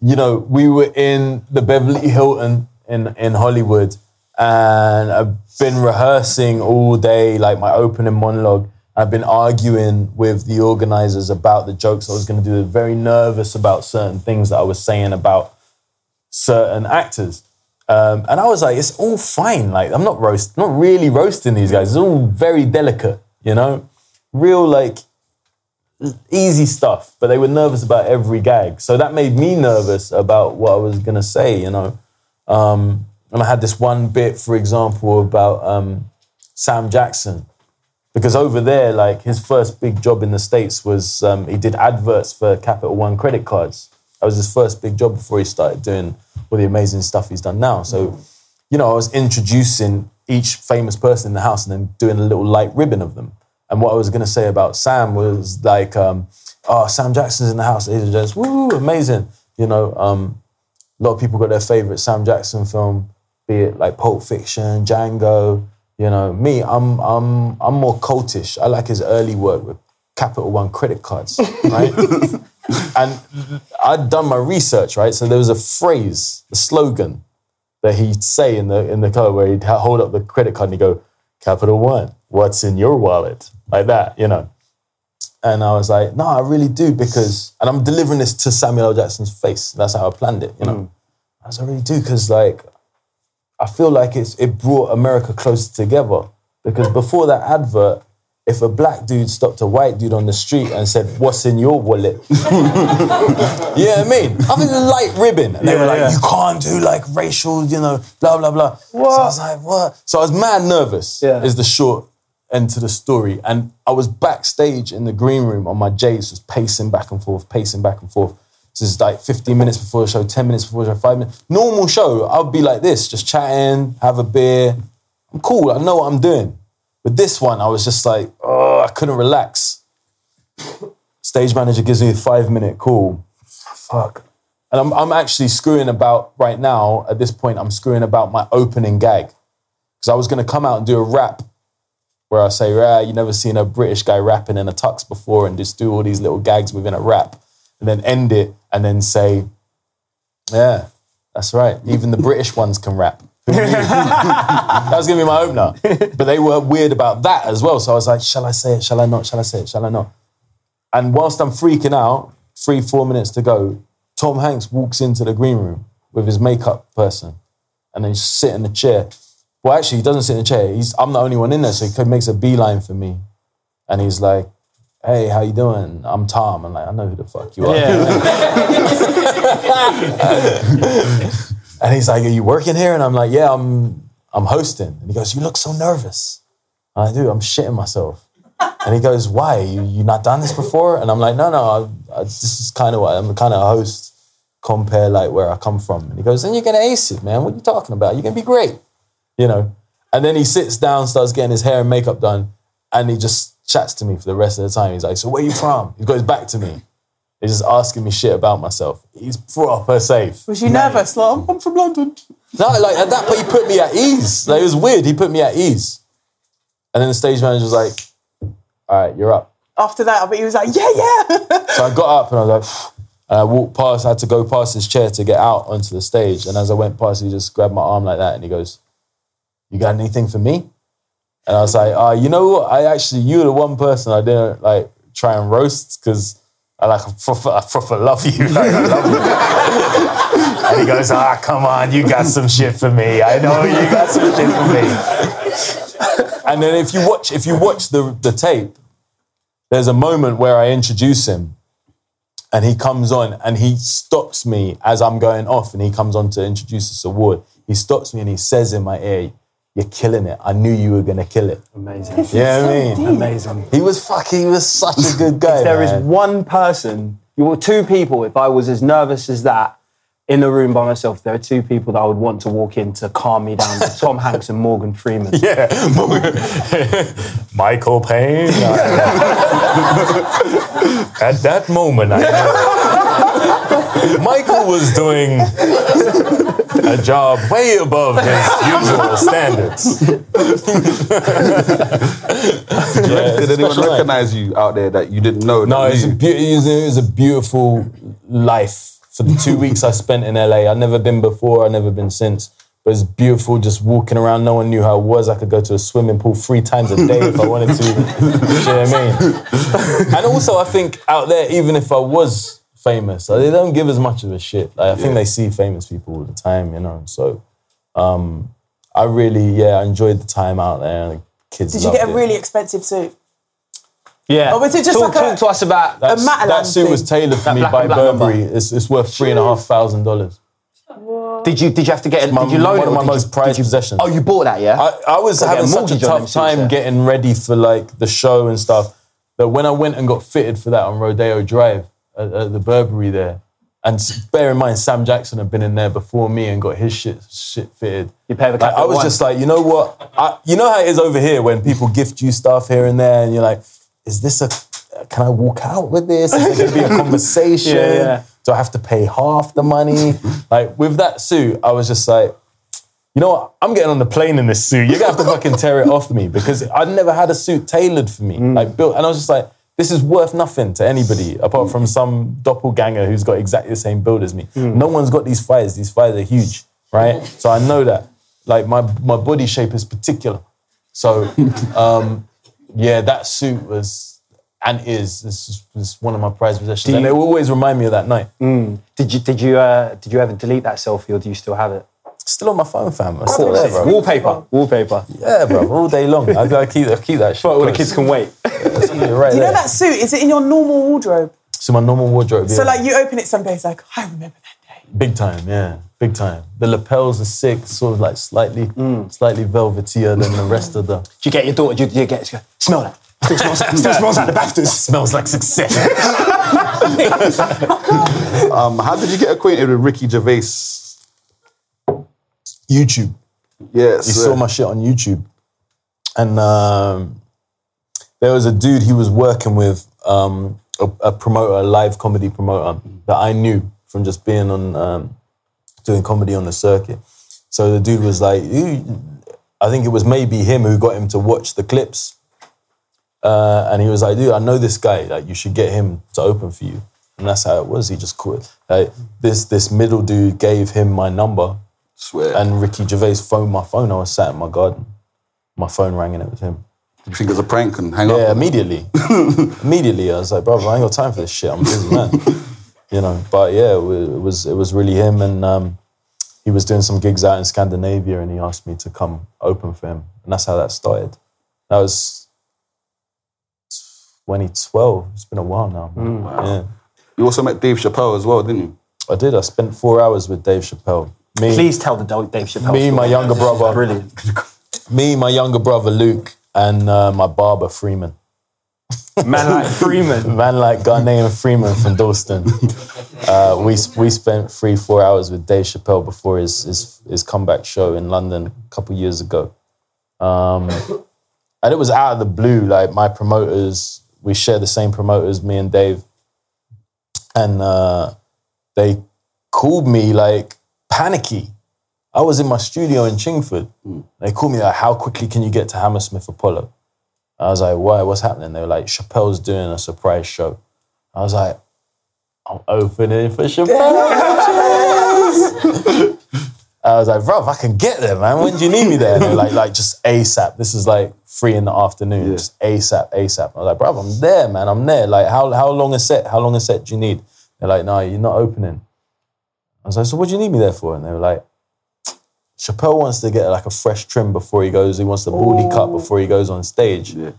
you know, we were in the Beverly Hilton in in Hollywood, and I've been rehearsing all day, like my opening monologue. I've been arguing with the organizers about the jokes I was going to do. Very nervous about certain things that I was saying about certain actors. Um, and I was like, it's all fine. Like, I'm not roast, not really roasting these guys. It's all very delicate, you know? Real, like, easy stuff. But they were nervous about every gag. So that made me nervous about what I was going to say, you know? Um, and I had this one bit, for example, about um, Sam Jackson. Because over there, like, his first big job in the States was um, he did adverts for Capital One credit cards. That was his first big job before he started doing all the amazing stuff he's done now. So, you know, I was introducing each famous person in the house and then doing a little light ribbon of them. And what I was going to say about Sam was like, um, oh, Sam Jackson's in the house, and gents, woo, amazing. You know, um, a lot of people got their favorite Sam Jackson film, be it like Pulp Fiction, Django. You know, me, I'm I'm I'm more cultish. I like his early work with Capital One credit cards, right? and I'd done my research, right? So there was a phrase, a slogan that he'd say in the in the car where he'd hold up the credit card and he'd go, Capital One, what's in your wallet? Like that, you know. And I was like, no, I really do because, and I'm delivering this to Samuel L. Jackson's face. That's how I planned it, you know. Mm. I was, I really do because, like, I feel like it's it brought America closer together. Because before that advert, if a black dude stopped a white dude on the street and said, "What's in your wallet?" yeah, I mean, I think a light ribbon, and they were like, "You can't do like racial, you know, blah blah blah." So I was like, "What?" So I was mad nervous. Yeah. Is the short end to the story, and I was backstage in the green room on my J's, just pacing back and forth, pacing back and forth. This is like 15 minutes before the show, 10 minutes before the show, five minutes. Normal show, I'll be like this, just chatting, have a beer. I'm cool. I know what I'm doing. But this one, I was just like, oh, I couldn't relax. Stage manager gives me a five minute call. Fuck. And I'm, I'm actually screwing about right now. At this point, I'm screwing about my opening gag. Because I was going to come out and do a rap where I say, ah, you never seen a British guy rapping in a tux before and just do all these little gags within a rap. And then end it and then say, yeah, that's right. Even the British ones can rap. That was gonna be my opener. But they were weird about that as well. So I was like, shall I say it? Shall I not? Shall I say it? Shall I not? And whilst I'm freaking out, three, four minutes to go, Tom Hanks walks into the green room with his makeup person and then sit in the chair. Well, actually, he doesn't sit in the chair. He's, I'm the only one in there, so he makes a beeline for me. And he's like, hey, how you doing? I'm Tom. And I'm like, I know who the fuck you are. Yeah. And he's like, "Are you working here?" And I'm like, "Yeah, I'm. I'm hosting." And he goes, "You look so nervous." And I do. I'm shitting myself. And he goes, "Why? You you not done this before?" And I'm like, "No, no. I, this is kind of what I'm kind of a host. Compère like where I come from, and he goes, "Then you're gonna ace it, man. What are you talking about? You're gonna be great." You know. And then he sits down, starts getting his hair and makeup done, and he just chats to me for the rest of the time. He's like, "So where you from?" He goes back to me. He's just asking me shit about myself. He's proper safe. Was you nervous? Like, I'm, I'm from London. No, like at that point, he put me at ease. Like it was weird. He put me at ease. And then the stage manager was like, "All right, you're up." After that, but he was like, yeah, yeah. So I got up and I was like, and I walked past. I had to go past his chair to get out onto the stage. And as I went past, he just grabbed my arm like that and he goes, "You got anything for me?" And I was like, uh, "You know what? I actually, you're the one person I didn't like try and roast because." I like I proper love you. Like, I love you. and he goes, ah, come on, you got some shit for me. I know you got some shit for me. and then if you watch, if you watch the the tape, there's a moment where I introduce him, and he comes on and he stops me as I'm going off, and he comes on to introduce this award. He stops me and he says in my ear, "You're killing it. I knew you were gonna kill it." Amazing. Yeah, I mean, Amazing. he was fucking. He was such a good guy. If there is man. one person, you were two people, if I was as nervous as that in the room by myself, there are two people that I would want to walk in to calm me down Tom Hanks and Morgan Freeman. Yeah, Mikill Pane. At that moment, I knew Michael was doing a job way above his usual standards. Yeah, Did it's a anyone special night. recognize you out there that you didn't know? No, it's a, knew? beau- it, was a, it was a beautiful life for the two weeks I spent in LA. I'd never been before, I've never been since. But it's beautiful just walking around. No one knew how it was. I could go to a swimming pool three times a day if I wanted to. You know what I mean? And also, I think out there, even if I was famous, uh, they don't give as much of a shit. Like, I think they see famous people all the time, you know. So um, I really, yeah, I enjoyed the time out there. The kids Did you get a it. really expensive suit? Yeah. Or was it just talk, like a- talk to us about That's- Matalan that suit was tailored for That me by Burberry. It's, it's worth three and a half thousand dollars. Did you did you have to get it? My- did you loan one it? of my most you, prized you- possessions. Oh, you bought that, yeah? I, I was having a such a mortgage on them tough suits, time yeah. getting ready for like the show and stuff that when I went and got fitted for that on Rodeo Drive at, at the Burberry there, and bear in mind Sam Jackson had been in there before me and got his shit shit fitted. You pay the Like, I was once. just like, you know what? I, you know how it is over here when people gift you stuff here and there, and you're like, is this a? Can I walk out with this? Is there going to be a conversation? Yeah, yeah. Do I have to pay half the money? like with that suit, I was just like, you know what? I'm getting on the plane in this suit. You're gonna have to fucking tear it off me because I'd never had a suit tailored for me, Mm. like built. And I was just like, this is worth nothing to anybody apart from some doppelganger who's got exactly the same build as me. Mm. No one's got these fires. These fires are huge, right? So I know that. Like my my body shape is particular. So um, yeah, that suit was and is this is, is one of my prized possessions, You, and it always remind me of that night. Did you did you uh, did you ever delete that selfie or do you still have it? Still on my phone, fam. It's still there, bro. Wallpaper, wallpaper. Yeah, bro, all day long. I, I keep, I keep that shit. All the kids can wait. It's right you there. know that suit? Is it in your normal wardrobe? So my normal wardrobe. So yeah. like you open it some days, like I remember that day. big time, yeah, big time. The lapels are sick, sort of like slightly, Mm. slightly velvetier than the rest of the. Do you get your daughter? Do you, do you get smell that? Still smells, still smells like the Baftas. Smells like success. Um, how did you get acquainted with Ricky Gervais? YouTube. Yes, You saw my shit on YouTube, and um, there was a dude he was working with, um, a, a promoter, a live comedy promoter that I knew from just being on um, doing comedy on the circuit. So the dude was like, I think it was maybe him who got him to watch the clips, uh, and he was like, "Dude, I know this guy. Like, you should get him to open for you." And that's how it was. He just quit. Like this, this middle dude gave him my number, Swear. and Ricky Gervais phoned my phone. I was sat in my garden. My phone rang and it was him. Did you think it was a prank and hang Yeah, up? immediately. immediately, I was like, brother, I ain't got time for this shit. I'm a busy man. you know, but yeah, it was it was really him, and um, he was doing some gigs out in Scandinavia, and he asked me to come open for him, and that's how that started. That was 2012. It's been a while now. man. Yeah, You also met Dave Chappelle as well, didn't you? I did. I spent four hours with Dave Chappelle. Me, Please tell the Dave Dave Chappelle. me, my younger brother, Brilliant. me, my younger brother Luke, and uh, my barber Freeman. Man like Freeman. Man like Ghanaian Freeman from Dalston. Uh, we we spent three four hours with Dave Chappelle before his his, his comeback show in London a couple years ago, um, and it was out of the blue. Like my promoters, we share the same promoters, me and Dave, and uh, they called me like panicky. I was in my studio in Chingford. Hmm. They called me like, "How quickly can you get to Hammersmith Apollo?" I was like, "Why? What's happening?" They were like, "Chappelle's doing a surprise show." I was like, "I'm opening for Chappelle." I was like, "Bro, I can get there, man. When do you need me there?" Like, "Like just ASAP." This is like three in the afternoon. Just ASAP, ASAP. I was like, "Bro, I'm there, man. I'm there. Like, how how long a set? How long a set do you need?" They're like, "No, you're not opening." I was like, "So what do you need me there for?" And they were like. Chappelle wants to get like a fresh trim before he goes. He wants the baldy cut before he goes on stage. I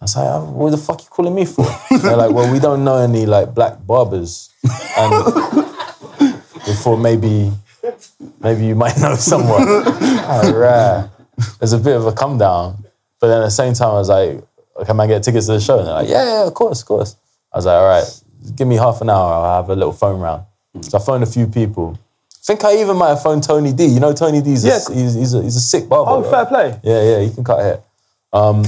was like, "Oh, what the fuck you calling me for? They're like, well, we don't know any like black barbers, and before maybe, maybe you might know someone. Ah, all right. There's a bit of a come down, but then at the same time, I was like, oh, can I get tickets to the show? And they're like, yeah, yeah, of course, of course. I was like, all right, give me half an hour. I'll have a little phone round. Mm. So I phoned a few people. I think I even might have phoned Tony D. You know Tony D's Yeah. a, he's, he's, a, he's a sick barber. Oh, bro. fair play. Yeah, yeah, you can cut hair. Um,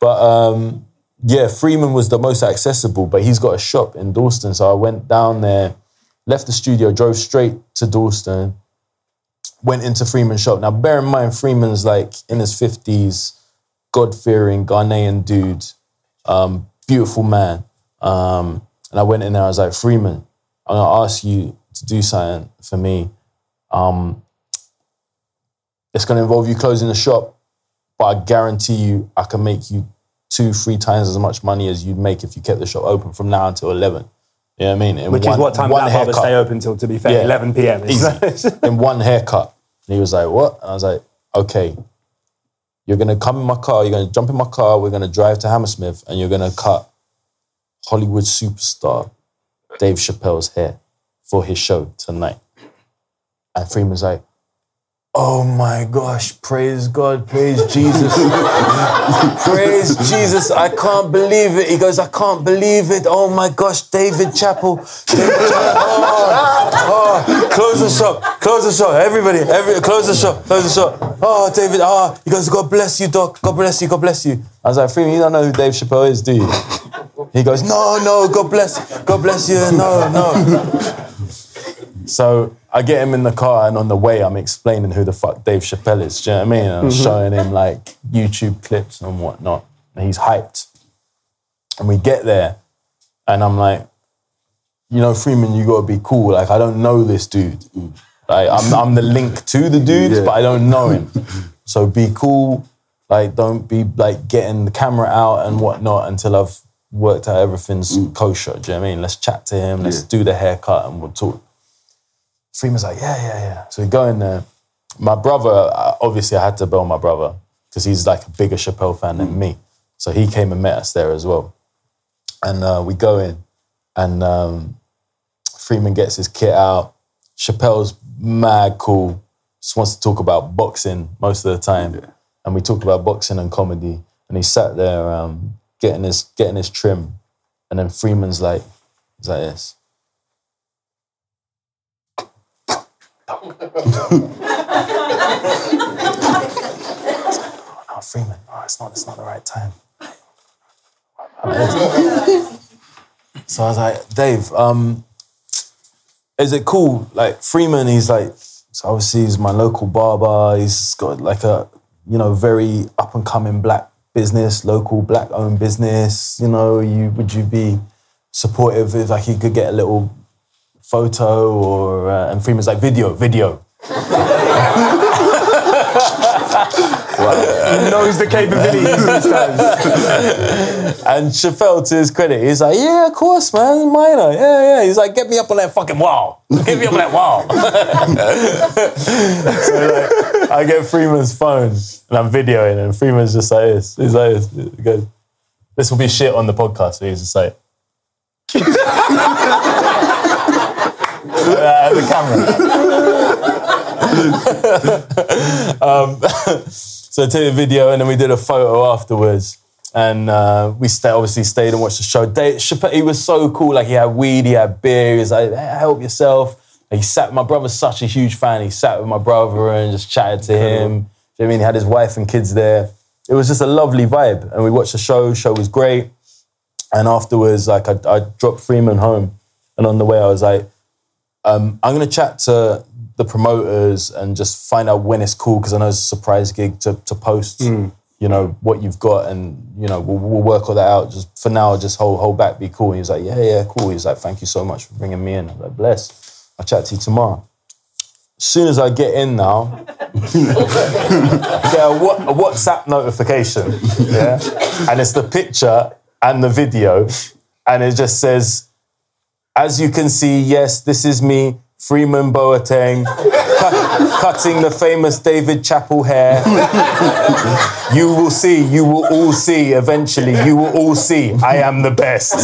but um, yeah, Freeman was the most accessible, but he's got a shop in Dalston. So I went down there, left the studio, drove straight to Dalston, went into Freeman's shop. Now, bear in mind, Freeman's like in his 50s, God fearing Ghanaian dude, um, beautiful man. Um, and I went in there, I was like, Freeman, I'm gonna ask you to do something for me. Um, it's gonna involve you closing the shop, but I guarantee you I can make you two, three times as much money as you'd make if you kept the shop open from now until 11. You know what I mean? In Which is what time that barber stay open till, to be fair, Yeah. 11 p.m. In one haircut. And he was like, what? And I was like, okay, you're gonna come in my car, you're gonna jump in my car, we're gonna drive to Hammersmith, and you're gonna cut Hollywood superstar Dave Chappelle's hair for his show tonight. And Freeman's like, oh my gosh, praise God, praise Jesus. praise Jesus, I can't believe it. He goes, I can't believe it. Oh my gosh, David Chappelle. David. Oh, oh, close the shop, close the shop. Everybody, every, close the shop, close the shop. Oh, David, ah, he goes, God bless you, Doc. God bless you, God bless you. I was like, Freeman, you don't know who Dave Chappelle is, do you? He goes, no, no, God bless, God bless you, no, no. So I get him in the car, and on the way, I'm explaining who the fuck Dave Chappelle is. Do you know what I mean? And I'm Mhm. showing him like YouTube clips and whatnot. And he's hyped. And we get there, and I'm like, you know, Freeman, you gotta be cool. Like, I don't know this dude. Like, I'm, I'm the link to the dude, but I don't know him. So be cool. Like, don't be like getting the camera out and whatnot until I've worked out everything's kosher. Do you know what I mean? Let's chat to him. Let's do the haircut and we'll talk. Freeman's like, yeah, yeah, yeah. So we go in there. My brother, uh, obviously, I had to bail my brother because he's like a bigger Chappelle fan than me. So he came and met us there as well. And uh, we go in, and um, Freeman gets his kit out. Chappelle's mad cool. Just wants to talk about boxing most of the time. And we talked about boxing and comedy. And he sat there um, getting his getting his trim. And then Freeman's like, he's like this. Oh, Freeman, oh, it's not, it's not the right time. so I was like, Dave, um, is it cool? Like Freeman, he's like, so obviously he's my local barber. He's got like a, you know, very up and coming black business, local black owned business. You know, you would you be supportive if like he could get a little photo or uh, and Freeman's like video, video. He knows the capabilities these times. and Chappelle, to his credit, he's like, yeah, of course, man, minor, yeah, yeah. He's like, get me up on that fucking wall. Get me up on that wall. so like, I get Freeman's phone and I'm videoing, and Freeman's just like this. He's like this. He goes, this will be shit on the podcast. So he's just like, uh, the camera. um, so I took a video and then we did a photo afterwards. and uh, we stay, obviously stayed and watched the show. Dave, he was so cool. Like he had weed, he had beer. He was like, hey, "Help yourself." He sat. My brother's such a huge fan. He sat with my brother and just chatted to him. Do you know what I mean? He had his wife and kids there. It was just a lovely vibe, and we watched the show. Show was great. And afterwards, like I, I dropped Freeman home, and on the way, I was like, um, I'm gonna chat to the promoters and just find out when it's cool because I know it's a surprise gig to to post. You know what you've got, and you know we'll, we'll work all that out. Just for now, just hold hold back, be cool. And he was like, yeah, yeah, cool. He's like, thank you so much for bringing me in. I'm like, bless. I'll chat to you tomorrow. As soon as I get in now, I get a, Wha- a WhatsApp notification, yeah, and it's the picture and the video, and it just says, "As you can see, yes, this is me, Freeman Boateng, cut- cutting the famous David Chappelle hair. you will see, you will all see eventually, you will all see, I am the best."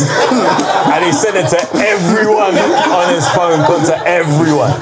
And he sent it to everyone on his phone, got to everyone,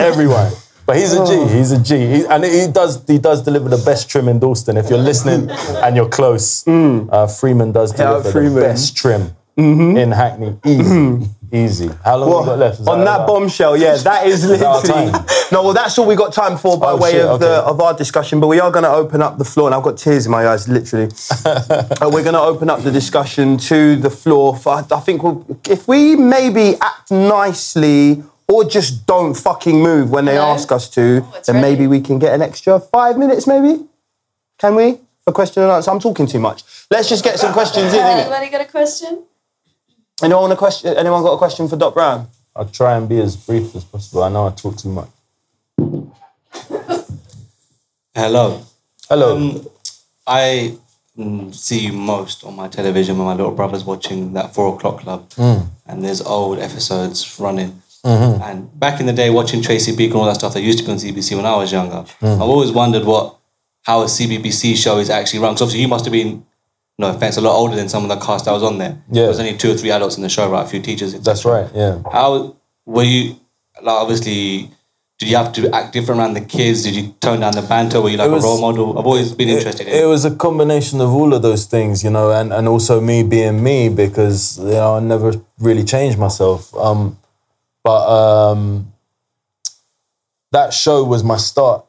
everyone. But he's a G. He's a G. He, and he does he does deliver the best trim in Dalston. If you're listening and you're close, uh, Freeman does deliver the Freeman. best trim in Hackney. Easy, easy. How long have we got left? Is on that about- bombshell, yeah, that is Is that literally. No, well, that's all we got time for by Oh, way shit, of the of our discussion. But we are going to open up the floor, and I've got tears in my eyes, literally. uh, we're going to open up the discussion to the floor. For, I think we'll, if we maybe act nicely. Or just don't fucking move when they Hello? ask us to, it's then ready. maybe we can get an extra five minutes, maybe? Can we? For question and answer. I'm talking too much. Let's just get some questions in. Anybody got a question? Anyone, want a question, anyone got a question for Doc Brown? I'll try and be as brief as possible. I know I talk too much. Hello. Hello. Um, I see you most on my television when my little brother's watching that four o'clock club, Mm. and there's old episodes running. Mm-hmm. And back in the day, watching Tracy Beaker and all that stuff that used to be on CBC when I was younger, Mm. I've always wondered what how a CBBC show is actually run. Because obviously, you must have been, no offense, a lot older than some of the cast that was on there. Yeah. there was only two or three adults in the show, right? A few teachers. That's right. Yeah. How were you? Like, obviously, did you have to act different around the kids? Did you tone down the banter? Were you like was- a role model? I've always been interested in It was a combination of all of those things, you know, and, and also me being me because you know, I never really changed myself. Um, but um, that show was my start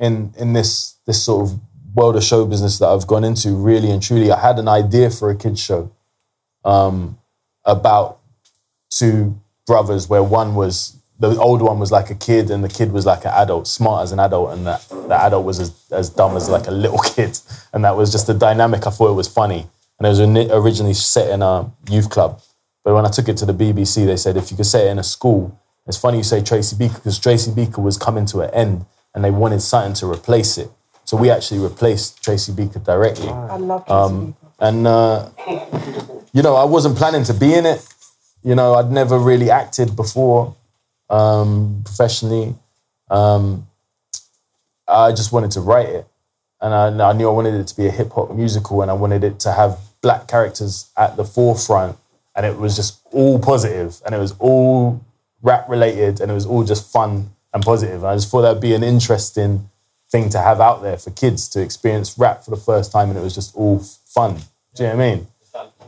in in this this sort of world of show business that I've gone into. Really and truly, I had an idea for a kids show um, about two brothers, where one was the older one was like a kid and the kid was like an adult, smart as an adult, and that the adult was as, as dumb as like a little kid, and that was just the dynamic. I thought it was funny, and it was originally set in a youth club, but when I took it to the BBC, they said if you could set it in a school, it's funny you say Tracy Beaker because Tracy Beaker was coming to an end, and they wanted something to replace it, so we actually replaced Tracy Beaker directly. I love Um, and uh, you know, I wasn't planning to be in it. You know, I'd never really acted before um, professionally. Um, I just wanted to write it, and I, I knew I wanted it to be a hip hop musical, and I wanted it to have black characters at the forefront, and it was just all positive, and it was all rap related, and it was all just fun and positive. And I just thought that'd be an interesting thing to have out there for kids to experience rap for the first time, and it was just all fun. Do you know what I mean?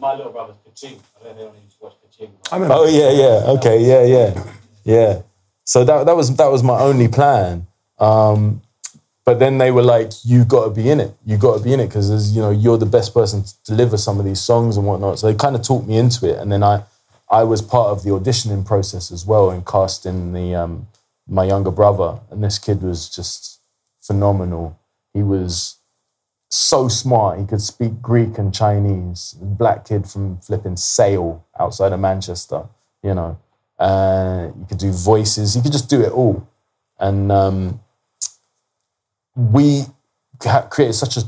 My little brother's Kaching. I don't know anyone who's watched Kaching. Oh yeah, yeah, okay, yeah, yeah, yeah. So that that was that was my only plan. Um, but then they were like, "You got to be in it. You got to be in it because as you know you're the best person to deliver some of these songs and whatnot." So they kind of talked me into it, and then I I was part of the auditioning process as well and casting the um, my younger brother, and this kid was just phenomenal. He was so smart. He could speak Greek and Chinese. Black kid from flipping Sale outside of Manchester, you know. Uh, you could do voices. He could just do it all. And um, we created such a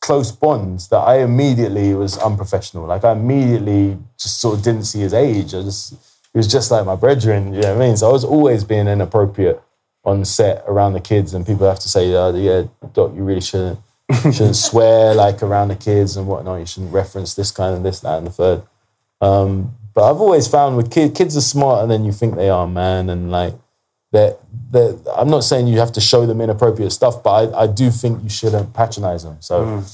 close bond that I immediately was unprofessional. Like I immediately just sort of didn't see his age. I just he was just like my brethren. You know what I mean? So I was always being inappropriate on set around the kids, and people have to say, uh, "Yeah, Doc, you really shouldn't shouldn't swear like around the kids and whatnot. You shouldn't reference this kind of this, that, and the third. Um, but I've always found with kids, kids are smarter than you think they are, man. And like that, that I'm not saying you have to show them inappropriate stuff, but I, I do think you shouldn't patronize them. So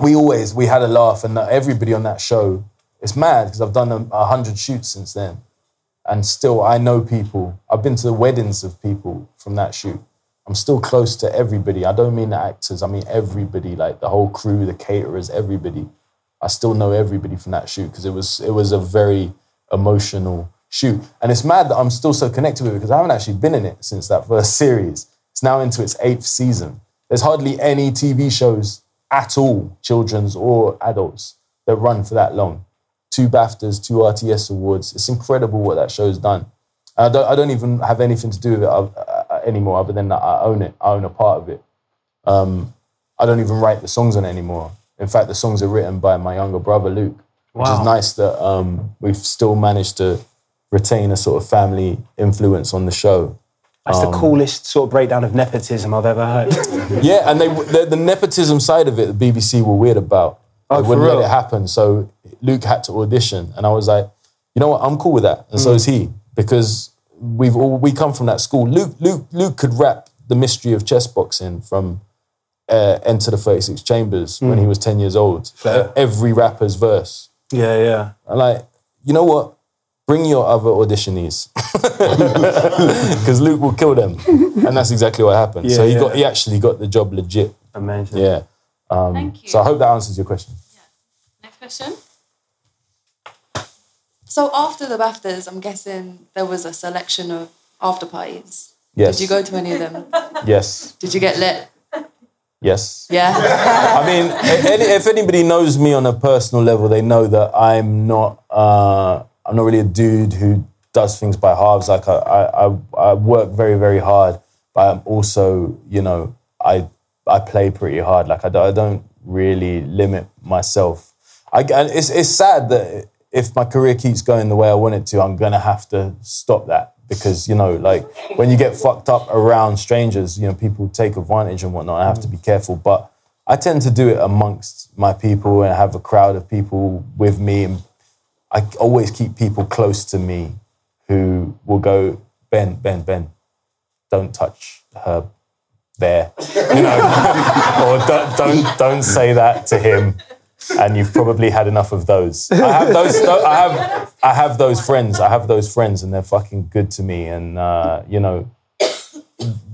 we always we had a laugh, and everybody on that show. It's mad because I've done a hundred shoots since then, and still I know people. I've been to the weddings of people from that shoot. I'm still close to everybody. I don't mean the actors. I mean everybody, like the whole crew, the caterers, everybody. I still know everybody from that shoot because it was it was a very emotional shoot, and it's mad that I'm still so connected with it because I haven't actually been in it since that first series. It's now into its eighth season. There's hardly any TV shows at all, children's or adults, that run for that long. Two BAFTAs, two RTS awards. It's incredible what that show's done. And I don't, I don't even have anything to do with it uh, uh, anymore, other than that I own it. I own a part of it. Um, I don't even write the songs on it anymore. In fact, the songs are written by my younger brother Luke, which Wow. is nice that um, we've still managed to retain a sort of family influence on the show. That's the Um, coolest sort of breakdown of nepotism I've ever heard. Yeah, and they the, the nepotism side of it, the BBC were weird about. They Oh, for wouldn't let it happen. So Luke had to audition, and I was like, you know what, I'm cool with that, and Mm. so is he because we've all we come from that school. Luke Luke Luke could rap the mystery of chess boxing from uh, Enter the 36 Chambers when Mm. he was 10 years old. Fair. Every rapper's verse. yeah, yeah. I'm like, you know what? Bring your other auditionees. Because Luke will kill them. And that's exactly what happened. so he yeah. got he actually got the job legit. Amazing. Yeah. Um, Thank you. So I hope that answers your question. Next question. So after the BAFTAs, I'm guessing there was a selection of after parties. Yes. Did you go to any of them? Yes. Did you get lit? Yes. Yeah. I mean, if anybody knows me on a personal level, they know that I'm not. Uh, I'm not really a dude who does things by halves. Like I, I, I, work very, very hard, but I'm also, you know, I, I play pretty hard. Like I, don't- I don't really limit myself. I, and it's, it's sad that if my career keeps going the way I want it to, I'm gonna have to stop that because you know, like when you get fucked up around strangers, you know, people take advantage and whatnot. I have to be careful, but I tend to do it amongst my people and have a crowd of people with me, and I always keep people close to me who will go, Ben, Ben, Ben, don't touch her there, you know, or don't, don't don't say that to him. And you've probably had enough of those. I have those. I have. I have those friends. I have those friends, and they're fucking good to me. And uh, you know,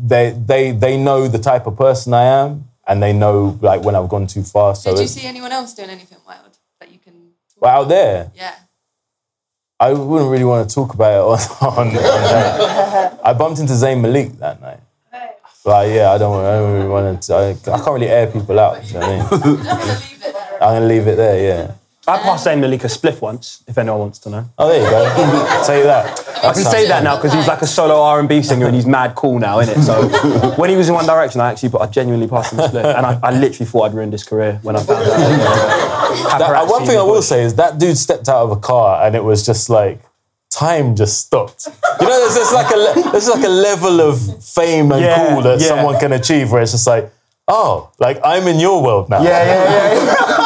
they they they know the type of person I am, and they know like when I've gone too far. So Did you see anyone else doing anything wild that you can? but out there, Yeah. I wouldn't really want to talk about it on, on, on. I bumped into Zayn Malik that night. Like, yeah, I don't, I don't really want to. I, I can't really air people out. You know what I mean? I'm gonna leave it there. Yeah. I passed Zayn Malik a spliff once, if anyone wants to know. Oh, there you go. say that. I can say that now because he's like a solo R and B singer and he's mad cool now, innit? So when he was in One Direction, I actually, but I genuinely passed him a split, and I, I literally thought I'd ruined his career when I found out. That- uh, one thing I will say is that dude stepped out of a car and it was just like time just stopped. You know, there's, there's like a le- there's like a level of fame and Yeah, cool that yeah. someone can achieve where it's just like, oh, like I'm in your world now. Yeah, yeah, yeah.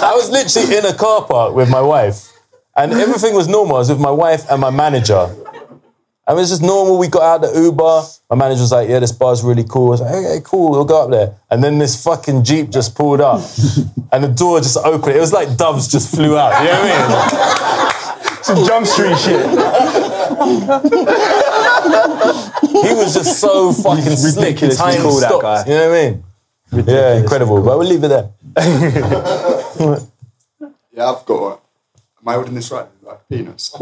I was literally in a car park with my wife, and everything was normal. I was with my wife and my manager. And it was just normal. We got out the Uber. My manager was like, "Yeah, this bar's really cool." I was like, "Okay, cool. We'll go up there." And then this fucking jeep just pulled up, and the door just opened. It was like doves just flew out. You know what I mean? Some Jump Street shit. He was just so fucking slick. Time cool, that guy. You know what I mean? Yeah, incredible. But we'll leave it there. Yeah, I've got. a- Am I holding this right? Like penis. so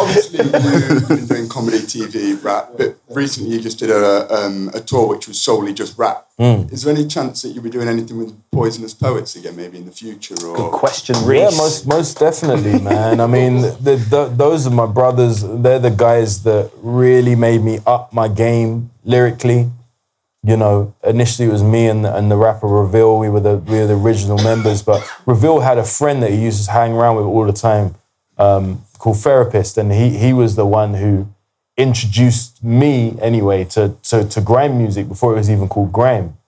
obviously you've been doing comedy, TV, rap, but recently you just did a um, a tour which was solely just rap. Mm. Is there any chance that you'll be doing anything with Poisonous Poets again, maybe in the future? Or Good question, Yeah, most most definitely, man. I mean, the, the, those are my brothers. They're the guys that really made me up my game lyrically. You know, initially it was me and the, and the rapper Reveal. We were the we were the original members, but Reveal had a friend that he used to hang around with all the time, um, called Therapist, and he he was the one who introduced me anyway to, to to grime music before it was even called grime,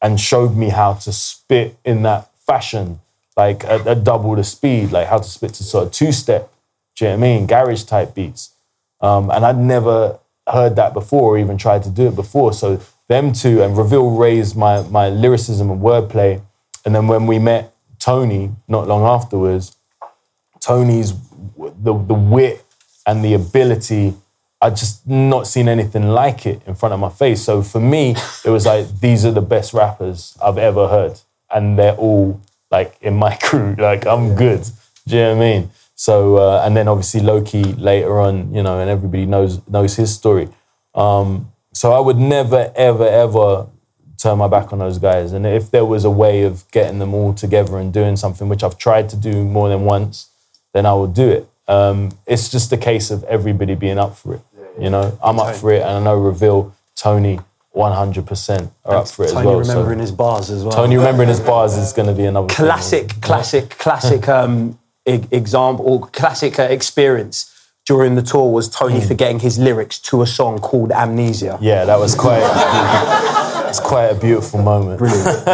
and showed me how to spit in that fashion, like at, at double the speed, like how to spit to sort of two step. Do you know what I mean? Garage type beats, um, and I'd never heard that before or even tried to do it before. So them two, and Reveal raised my my lyricism and wordplay. And then when we met Tony, not long afterwards, Tony's the the wit and the ability. I just not seen anything like it in front of my face. So for me, it was like these are the best rappers I've ever heard, and they're all like in my crew. Like I'm good. Do you know what I mean? So uh, and then obviously Loki later on, you know, and everybody knows knows his story. Um, so I would never ever ever turn my back on those guys. And if there was a way of getting them all together and doing something, which I've tried to do more than once, then I will do it. Um, it's just a case of everybody being up for it. You know, I'm up for it, and I know Reveal, Tony, 100% are up for it Tony as well. Tony remembering his bars as well. Tony remembering his bars is going to be another thing. classic, classic, classic um, e- example or classic uh, experience during the tour was Tony forgetting his lyrics to a song called Amnesia. Yeah, that was quite. it's quite a beautiful moment. Brilliant.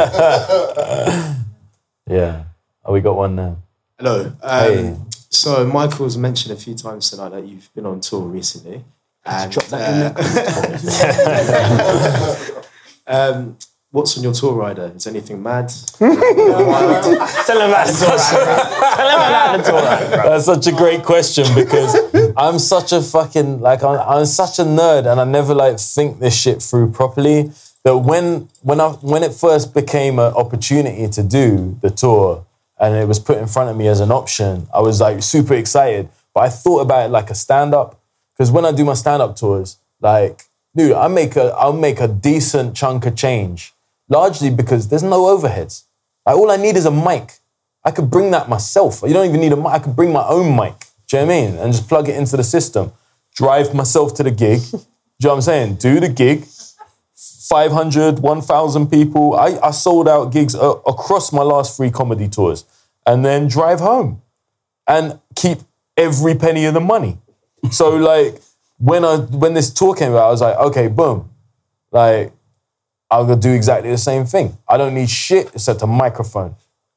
yeah. Oh, we got one there. Hello. Um, Hey. So Mikill's mentioned a few times tonight that you've been on tour recently. And, drop that in uh, um, what's on your tour rider? Is anything mad? Tell him about the tour. Tell him about the tour. That's such a great question because I'm such a fucking like I'm, I'm such a nerd and I never like think this shit through properly. That when when I when it first became an opportunity to do the tour and it was put in front of me as an option, I was like super excited. But I thought about it like a stand up because when I do my stand up tours, like dude, I make a I'll make a decent chunk of change largely because there's no overheads. Like all I need is a mic. I could bring that myself. You don't even need a mic. I could bring my own mic. Do you know what I mean? And just plug it into the system. Drive myself to the gig. Do you know what I'm saying? Do the gig. 500, 1,000 people. I, I sold out gigs a- across my last three comedy tours. And then drive home and keep every penny of the money. So like when I when this tour came out, I was like, okay, boom. Like I'll go do exactly the same thing. I don't need shit except a microphone.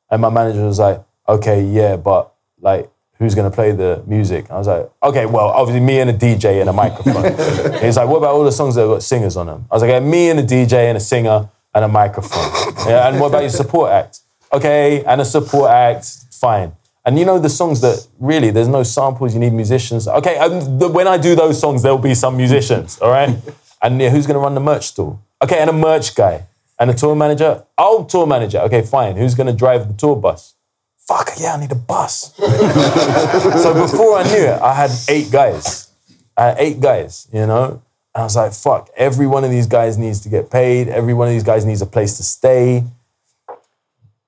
And my manager was like, okay, yeah, but like, who's gonna play the music? I was like, okay, well, obviously me and a DJ and a microphone. He's like, what about all the songs that have got singers on them? I was like, yeah, me and a DJ and a singer and a microphone. Yeah, and what about your support act? Okay, and a support act, fine. And you know the songs that really there's no samples. You need musicians. Okay, the, when I do those songs, there'll be some musicians. All right. And yeah, who's gonna run the merch store? Okay, and a merch guy and a tour manager. Oh, tour manager. Okay, fine. Who's gonna drive the tour bus? Fuck yeah, I need a bus. so before I knew it, I had eight guys. I had eight guys. You know. And I was like, fuck, every one of these guys needs to get paid. Every one of these guys needs a place to stay.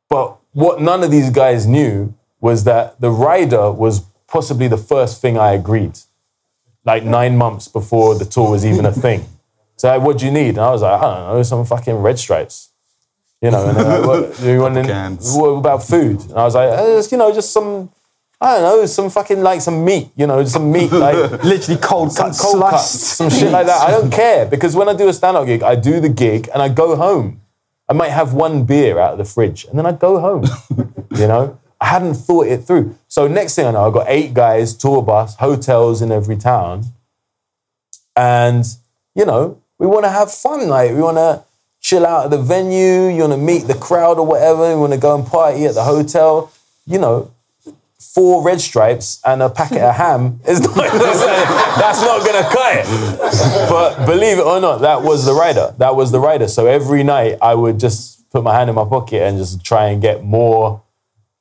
But what none of these guys knew was that the rider was possibly the first thing I agreed, like nine months before the tour was even a thing. So, like, what do you need? And I was like, I don't know, some fucking red stripes. You know, and like, what, you want in, what about food? And I was like, "Uh, just, you know, just some, I don't know, some fucking like some meat, you know, some meat, like literally cold cut, cold cuts, some shit like that. I don't care because when I do a stand-up gig, I do the gig and I go home. I might have one beer out of the fridge and then I go home. you know, I hadn't thought it through. So next thing I know, I got eight guys, tour bus, hotels in every town, and you know, we want to have fun. Like we want to chill out at the venue. You want to meet the crowd or whatever. You want to go and party at the hotel. You know, four red stripes and a packet of ham is not that's not gonna cut it. But believe it or not, that was the rider. That was the rider. So every night I would just put my hand in my pocket and just try and get more,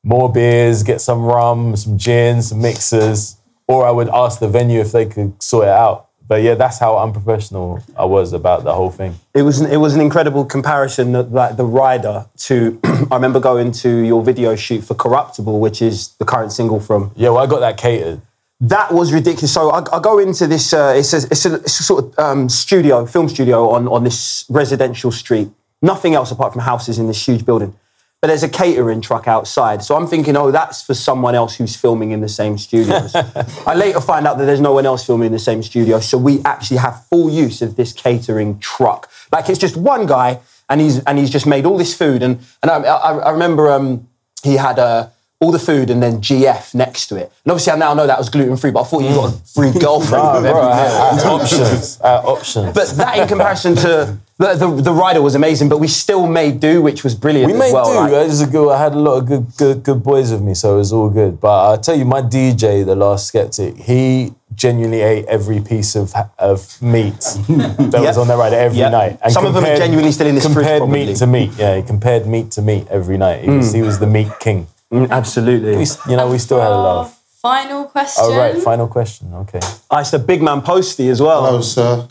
more beers, get some rum, some gin, some mixers, or I would ask the venue if they could sort it out. But yeah, that's how unprofessional I was about the whole thing. It was an, it was an incredible comparison that like the rider to I remember going to your video shoot for Corruptible, which is the current single from. Yeah, well, I got that catered. That was ridiculous. So I, I go into this. Uh, it's, a, it's, a, it's a sort of um, studio, film studio on on this residential street. Nothing else apart from houses in this huge building. But there's a catering truck outside. So I'm thinking, oh, that's for someone else who's filming in the same studios. I later find out that there's no one else filming in the same studio. So we actually have full use of this catering truck. Like it's just one guy and he's and he's just made all this food. And and I, I, I remember um, he had a all the food and then GF next to it. And obviously I now know that was gluten free, but I thought you got a free girlfriend Nah, with bro, every I had, I had options. I had options. But that in comparison to the, the, the rider was amazing, but we still made do, which was brilliant We as made well. do. like- It was a good. I had a lot of good, good, good boys with me, so it was all good. But I tell you, my DJ, the Last Skeptik, he genuinely ate every piece of of meat that was on that rider every Yep. night. Some of them are genuinely still in his fridge, Compared probably. meat to meat. Yeah, he compared meat to meat every night. He, was, Mm. he was the meat king. absolutely. We, you know, we still had a laugh. Final question. Oh right, final question. Okay. Oh, it's the big man posty as well. Hello, sir.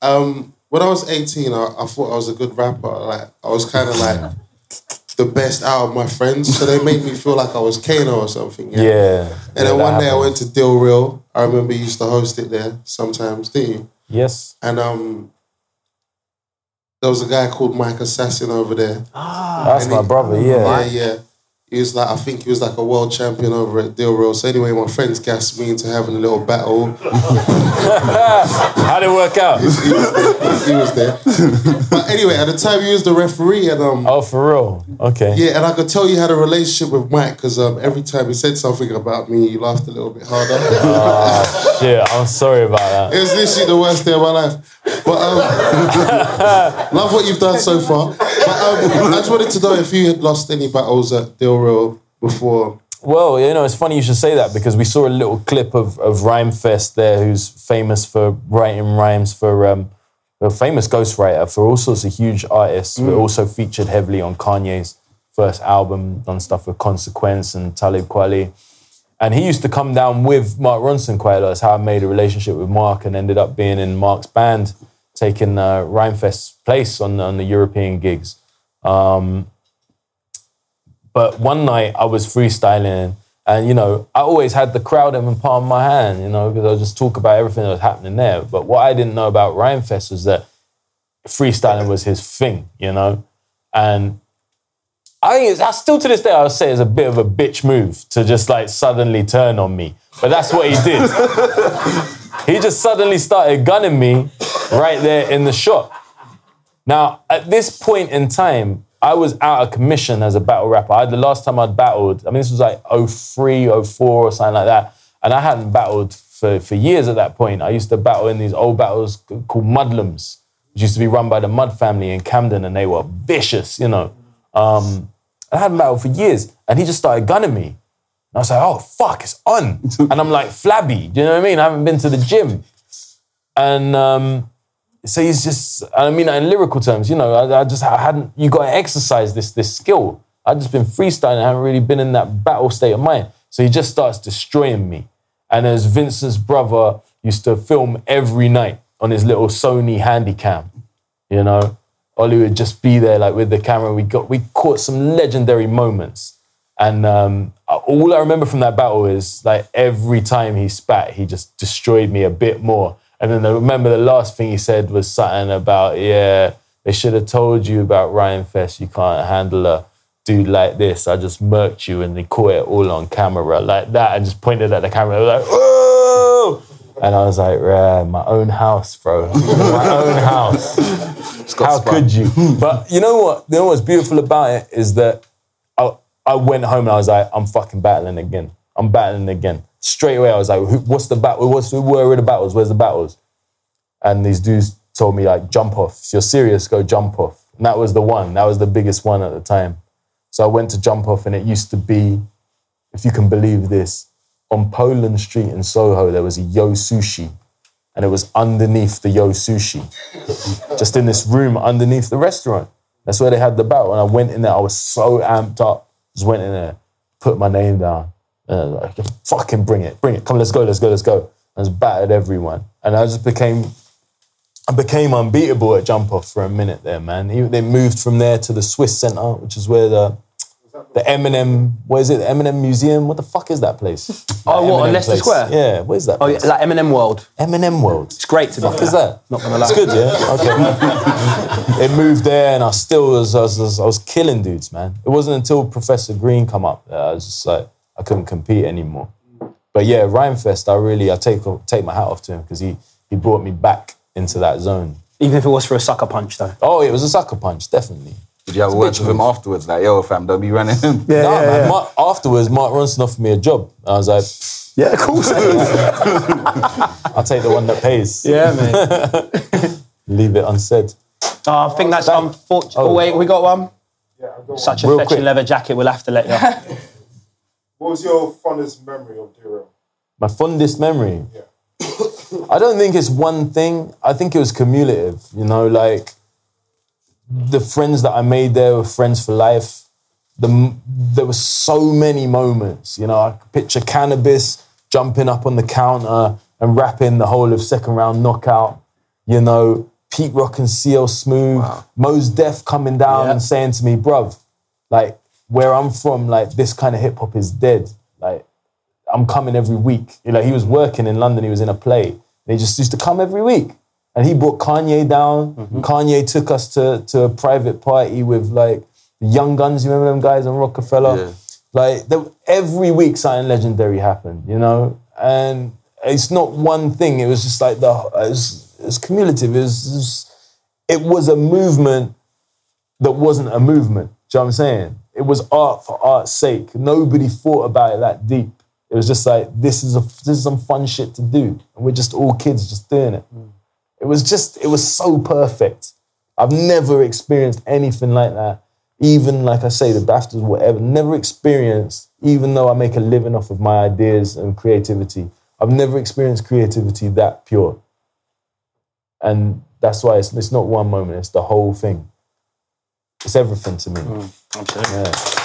Um, when I was 18, I, I thought I was a good rapper. Like I was kind of like the best out of my friends, so they made me feel like I was Kano or something. Yeah. And Yeah, then one day I went to Deal Real. I remember you used to host it there sometimes, didn't you? Yes. And um, there was a guy called Mike Assassin over there. Ah, that's And my he- brother. Yeah. Yeah, yeah. He was like, I think he was like a world champion over at Deal Real. So anyway, my friends gassed me into having a little battle. How did it work out? he, was there. He was there. But anyway, at the time he was the referee, and um. Oh, for real? Okay. Yeah, and I could tell you had a relationship with Mike because um, every time he said something about me, you laughed a little bit harder. Oh, shit, I'm sorry about that. It was literally the worst day of my life. But um, love what you've done so far. But um, I just wanted to know if you had lost any battles at Deal Real before. Well, you know, it's funny you should say that because we saw a little clip of, of Rhymefest there, who's famous for writing rhymes for um, a famous ghostwriter for all sorts of huge artists, but Mm. also featured heavily on Kanye's first album, done stuff with Consequence and Talib Kweli. And he used to come down with Mark Ronson quite a lot. That's how I made a relationship with Mark and ended up being in Mark's band, taking uh, Rhymefest's place on, on the European gigs. Um, but one night I was freestyling, and you know, I always had the crowd in the palm of my hand, you know, because I just talk about everything that was happening there. But what I didn't know about Rhymefest was that freestyling was his thing, you know, and I think it's, I still to this day I would say it's a bit of a bitch move to just like suddenly turn on me, but that's what he did. he just suddenly started gunning me right there in the shop. Now, at this point in time, I was out of commission as a battle rapper. I, the last time I'd battled, I mean, this was like 03, 04 or something like that. And I hadn't battled for, for years at that point. I used to battle in these old battles called Mudlums, which used to be run by the Mud family in Camden, and they were vicious, you know. Um, I hadn't battled for years, and he just started gunning me. And I was like, oh, fuck, it's on. and I'm like flabby, do you know what I mean? I haven't been to the gym. And um, so he's just, I mean, in lyrical terms, you know, I, I just I hadn't, you got to exercise this, this skill. I've just been freestyling, I haven't really been in that battle state of mind. So he just starts destroying me. And as Vincent's brother used to film every night on his little Sony Handycam, you know, Ollie would just be there like with the camera. We got, we caught some legendary moments. And um, all I remember from that battle is like every time he spat, he just destroyed me a bit more. And then I remember the last thing he said was something about, yeah, they should have told you about Rhymefest. You can't handle a dude like this. I just murked you and they caught it all on camera like that and just pointed at the camera like, whoa! And I was like, yeah, my own house, bro. my own house. How could you? But you know what? You know what's beautiful about it is that I, went home and I was like, I'm fucking battling again. I'm battling again. Straight away, I was like, what's the battle? What's where are the battles? Where's the battles? And these dudes told me like, jump off. If you're serious, go jump off. And that was the one. That was the biggest one at the time. So I went to jump off, and it used to be, if you can believe this, on Poland Street in Soho, there was a Yo Sushi, and it was underneath the Yo Sushi, just in this room underneath the restaurant. That's where they had the battle. And I went in there, I was so amped up. Just went in there, put my name down, and I was like, fucking bring it, bring it. Come, let's go, let's go, let's go. I just battered everyone. And I just became, I became unbeatable at jump off for a minute there, man. They moved from there to the Swiss Center, which is where the, the M&M, what is it, the M&M Museum? What the fuck is that place? Oh, That what, on M&M Leicester place. Square? Yeah, where's that Oh, yeah, place? like M&M World. M&M World. It's great to be What is that? Not gonna lie. It's good, yeah. Okay. it moved there, and I still was, I was, I was killing dudes, man. It wasn't until Professor Green come up that I was just like, I couldn't compete anymore. But yeah, Rhymefest, I really, I take take my hat off to him because he he brought me back into that zone. Even if it was for a sucker punch, though. Oh, it was a sucker punch, definitely. Did you have words with him afterwards? Like, yo, fam, don't be running him. nah, man. Mark, afterwards, Mark Ronson offered me a job. I was like, yeah, of course. I'll take the one that pays. Yeah, man. Leave it unsaid. Oh, I think that's unfortunate. Oh. oh, wait, we got one? Yeah, such a Real fetching quick. leather jacket, we'll have to let you. What was your fondest memory of Duro? My fondest memory. Yeah. I don't think it's one thing. I think it was cumulative. You know, like the friends that I made there were friends for life. The, there were so many moments. You know, I could picture Canibus jumping up on the counter and rapping the whole of second round knockout. You know, Pete Rock and CL Smooth, Mos Def coming down and saying to me, bruv, like where I'm from, like this kind of hip hop is dead. Like I'm coming every week. You know, he was working in London, he was in a play. And he just used to come every week. And he brought Kanye down. Mm-hmm. Kanye took us to, to a private party with like the Young Gunz, you remember them guys on Roc-A-Fella? Like there, every week something legendary happened, you know? And it's not one thing, it was just like the it was, it was cumulative. It was, it was it was a movement that wasn't a movement. Do you know what I'm saying? It was art for art's sake. Nobody thought about it that deep. It was just like this is a this is some fun shit to do, and we're just all kids just doing it. Mm. It was just it was so perfect. I've never experienced anything like that. Even like I say, the BAFTAs, whatever, never experienced. Even though I make a living off of my ideas and creativity, I've never experienced creativity that pure. And that's why it's, it's not one moment; it's the whole thing. It's everything to me. Mm, yeah.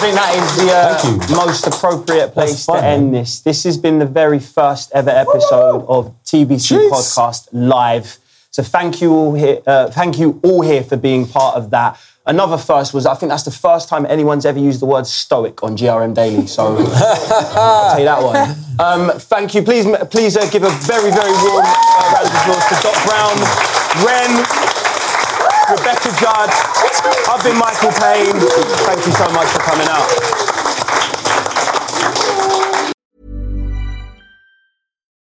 Think that is the uh, most appropriate place to end this. This has been the very first ever episode of TBC Podcast Live. So thank you all here. Uh, thank you all here for being part of that. Another first was I think that's the first time anyone's ever used the word stoic on GRM Daily. So I'll take that one. Um, thank you. Please, please uh, give a very, very warm uh, round of applause to Doc Brown, Ren, Rebecca Judd. I've been Mikill Pane. Thank you so much for coming out.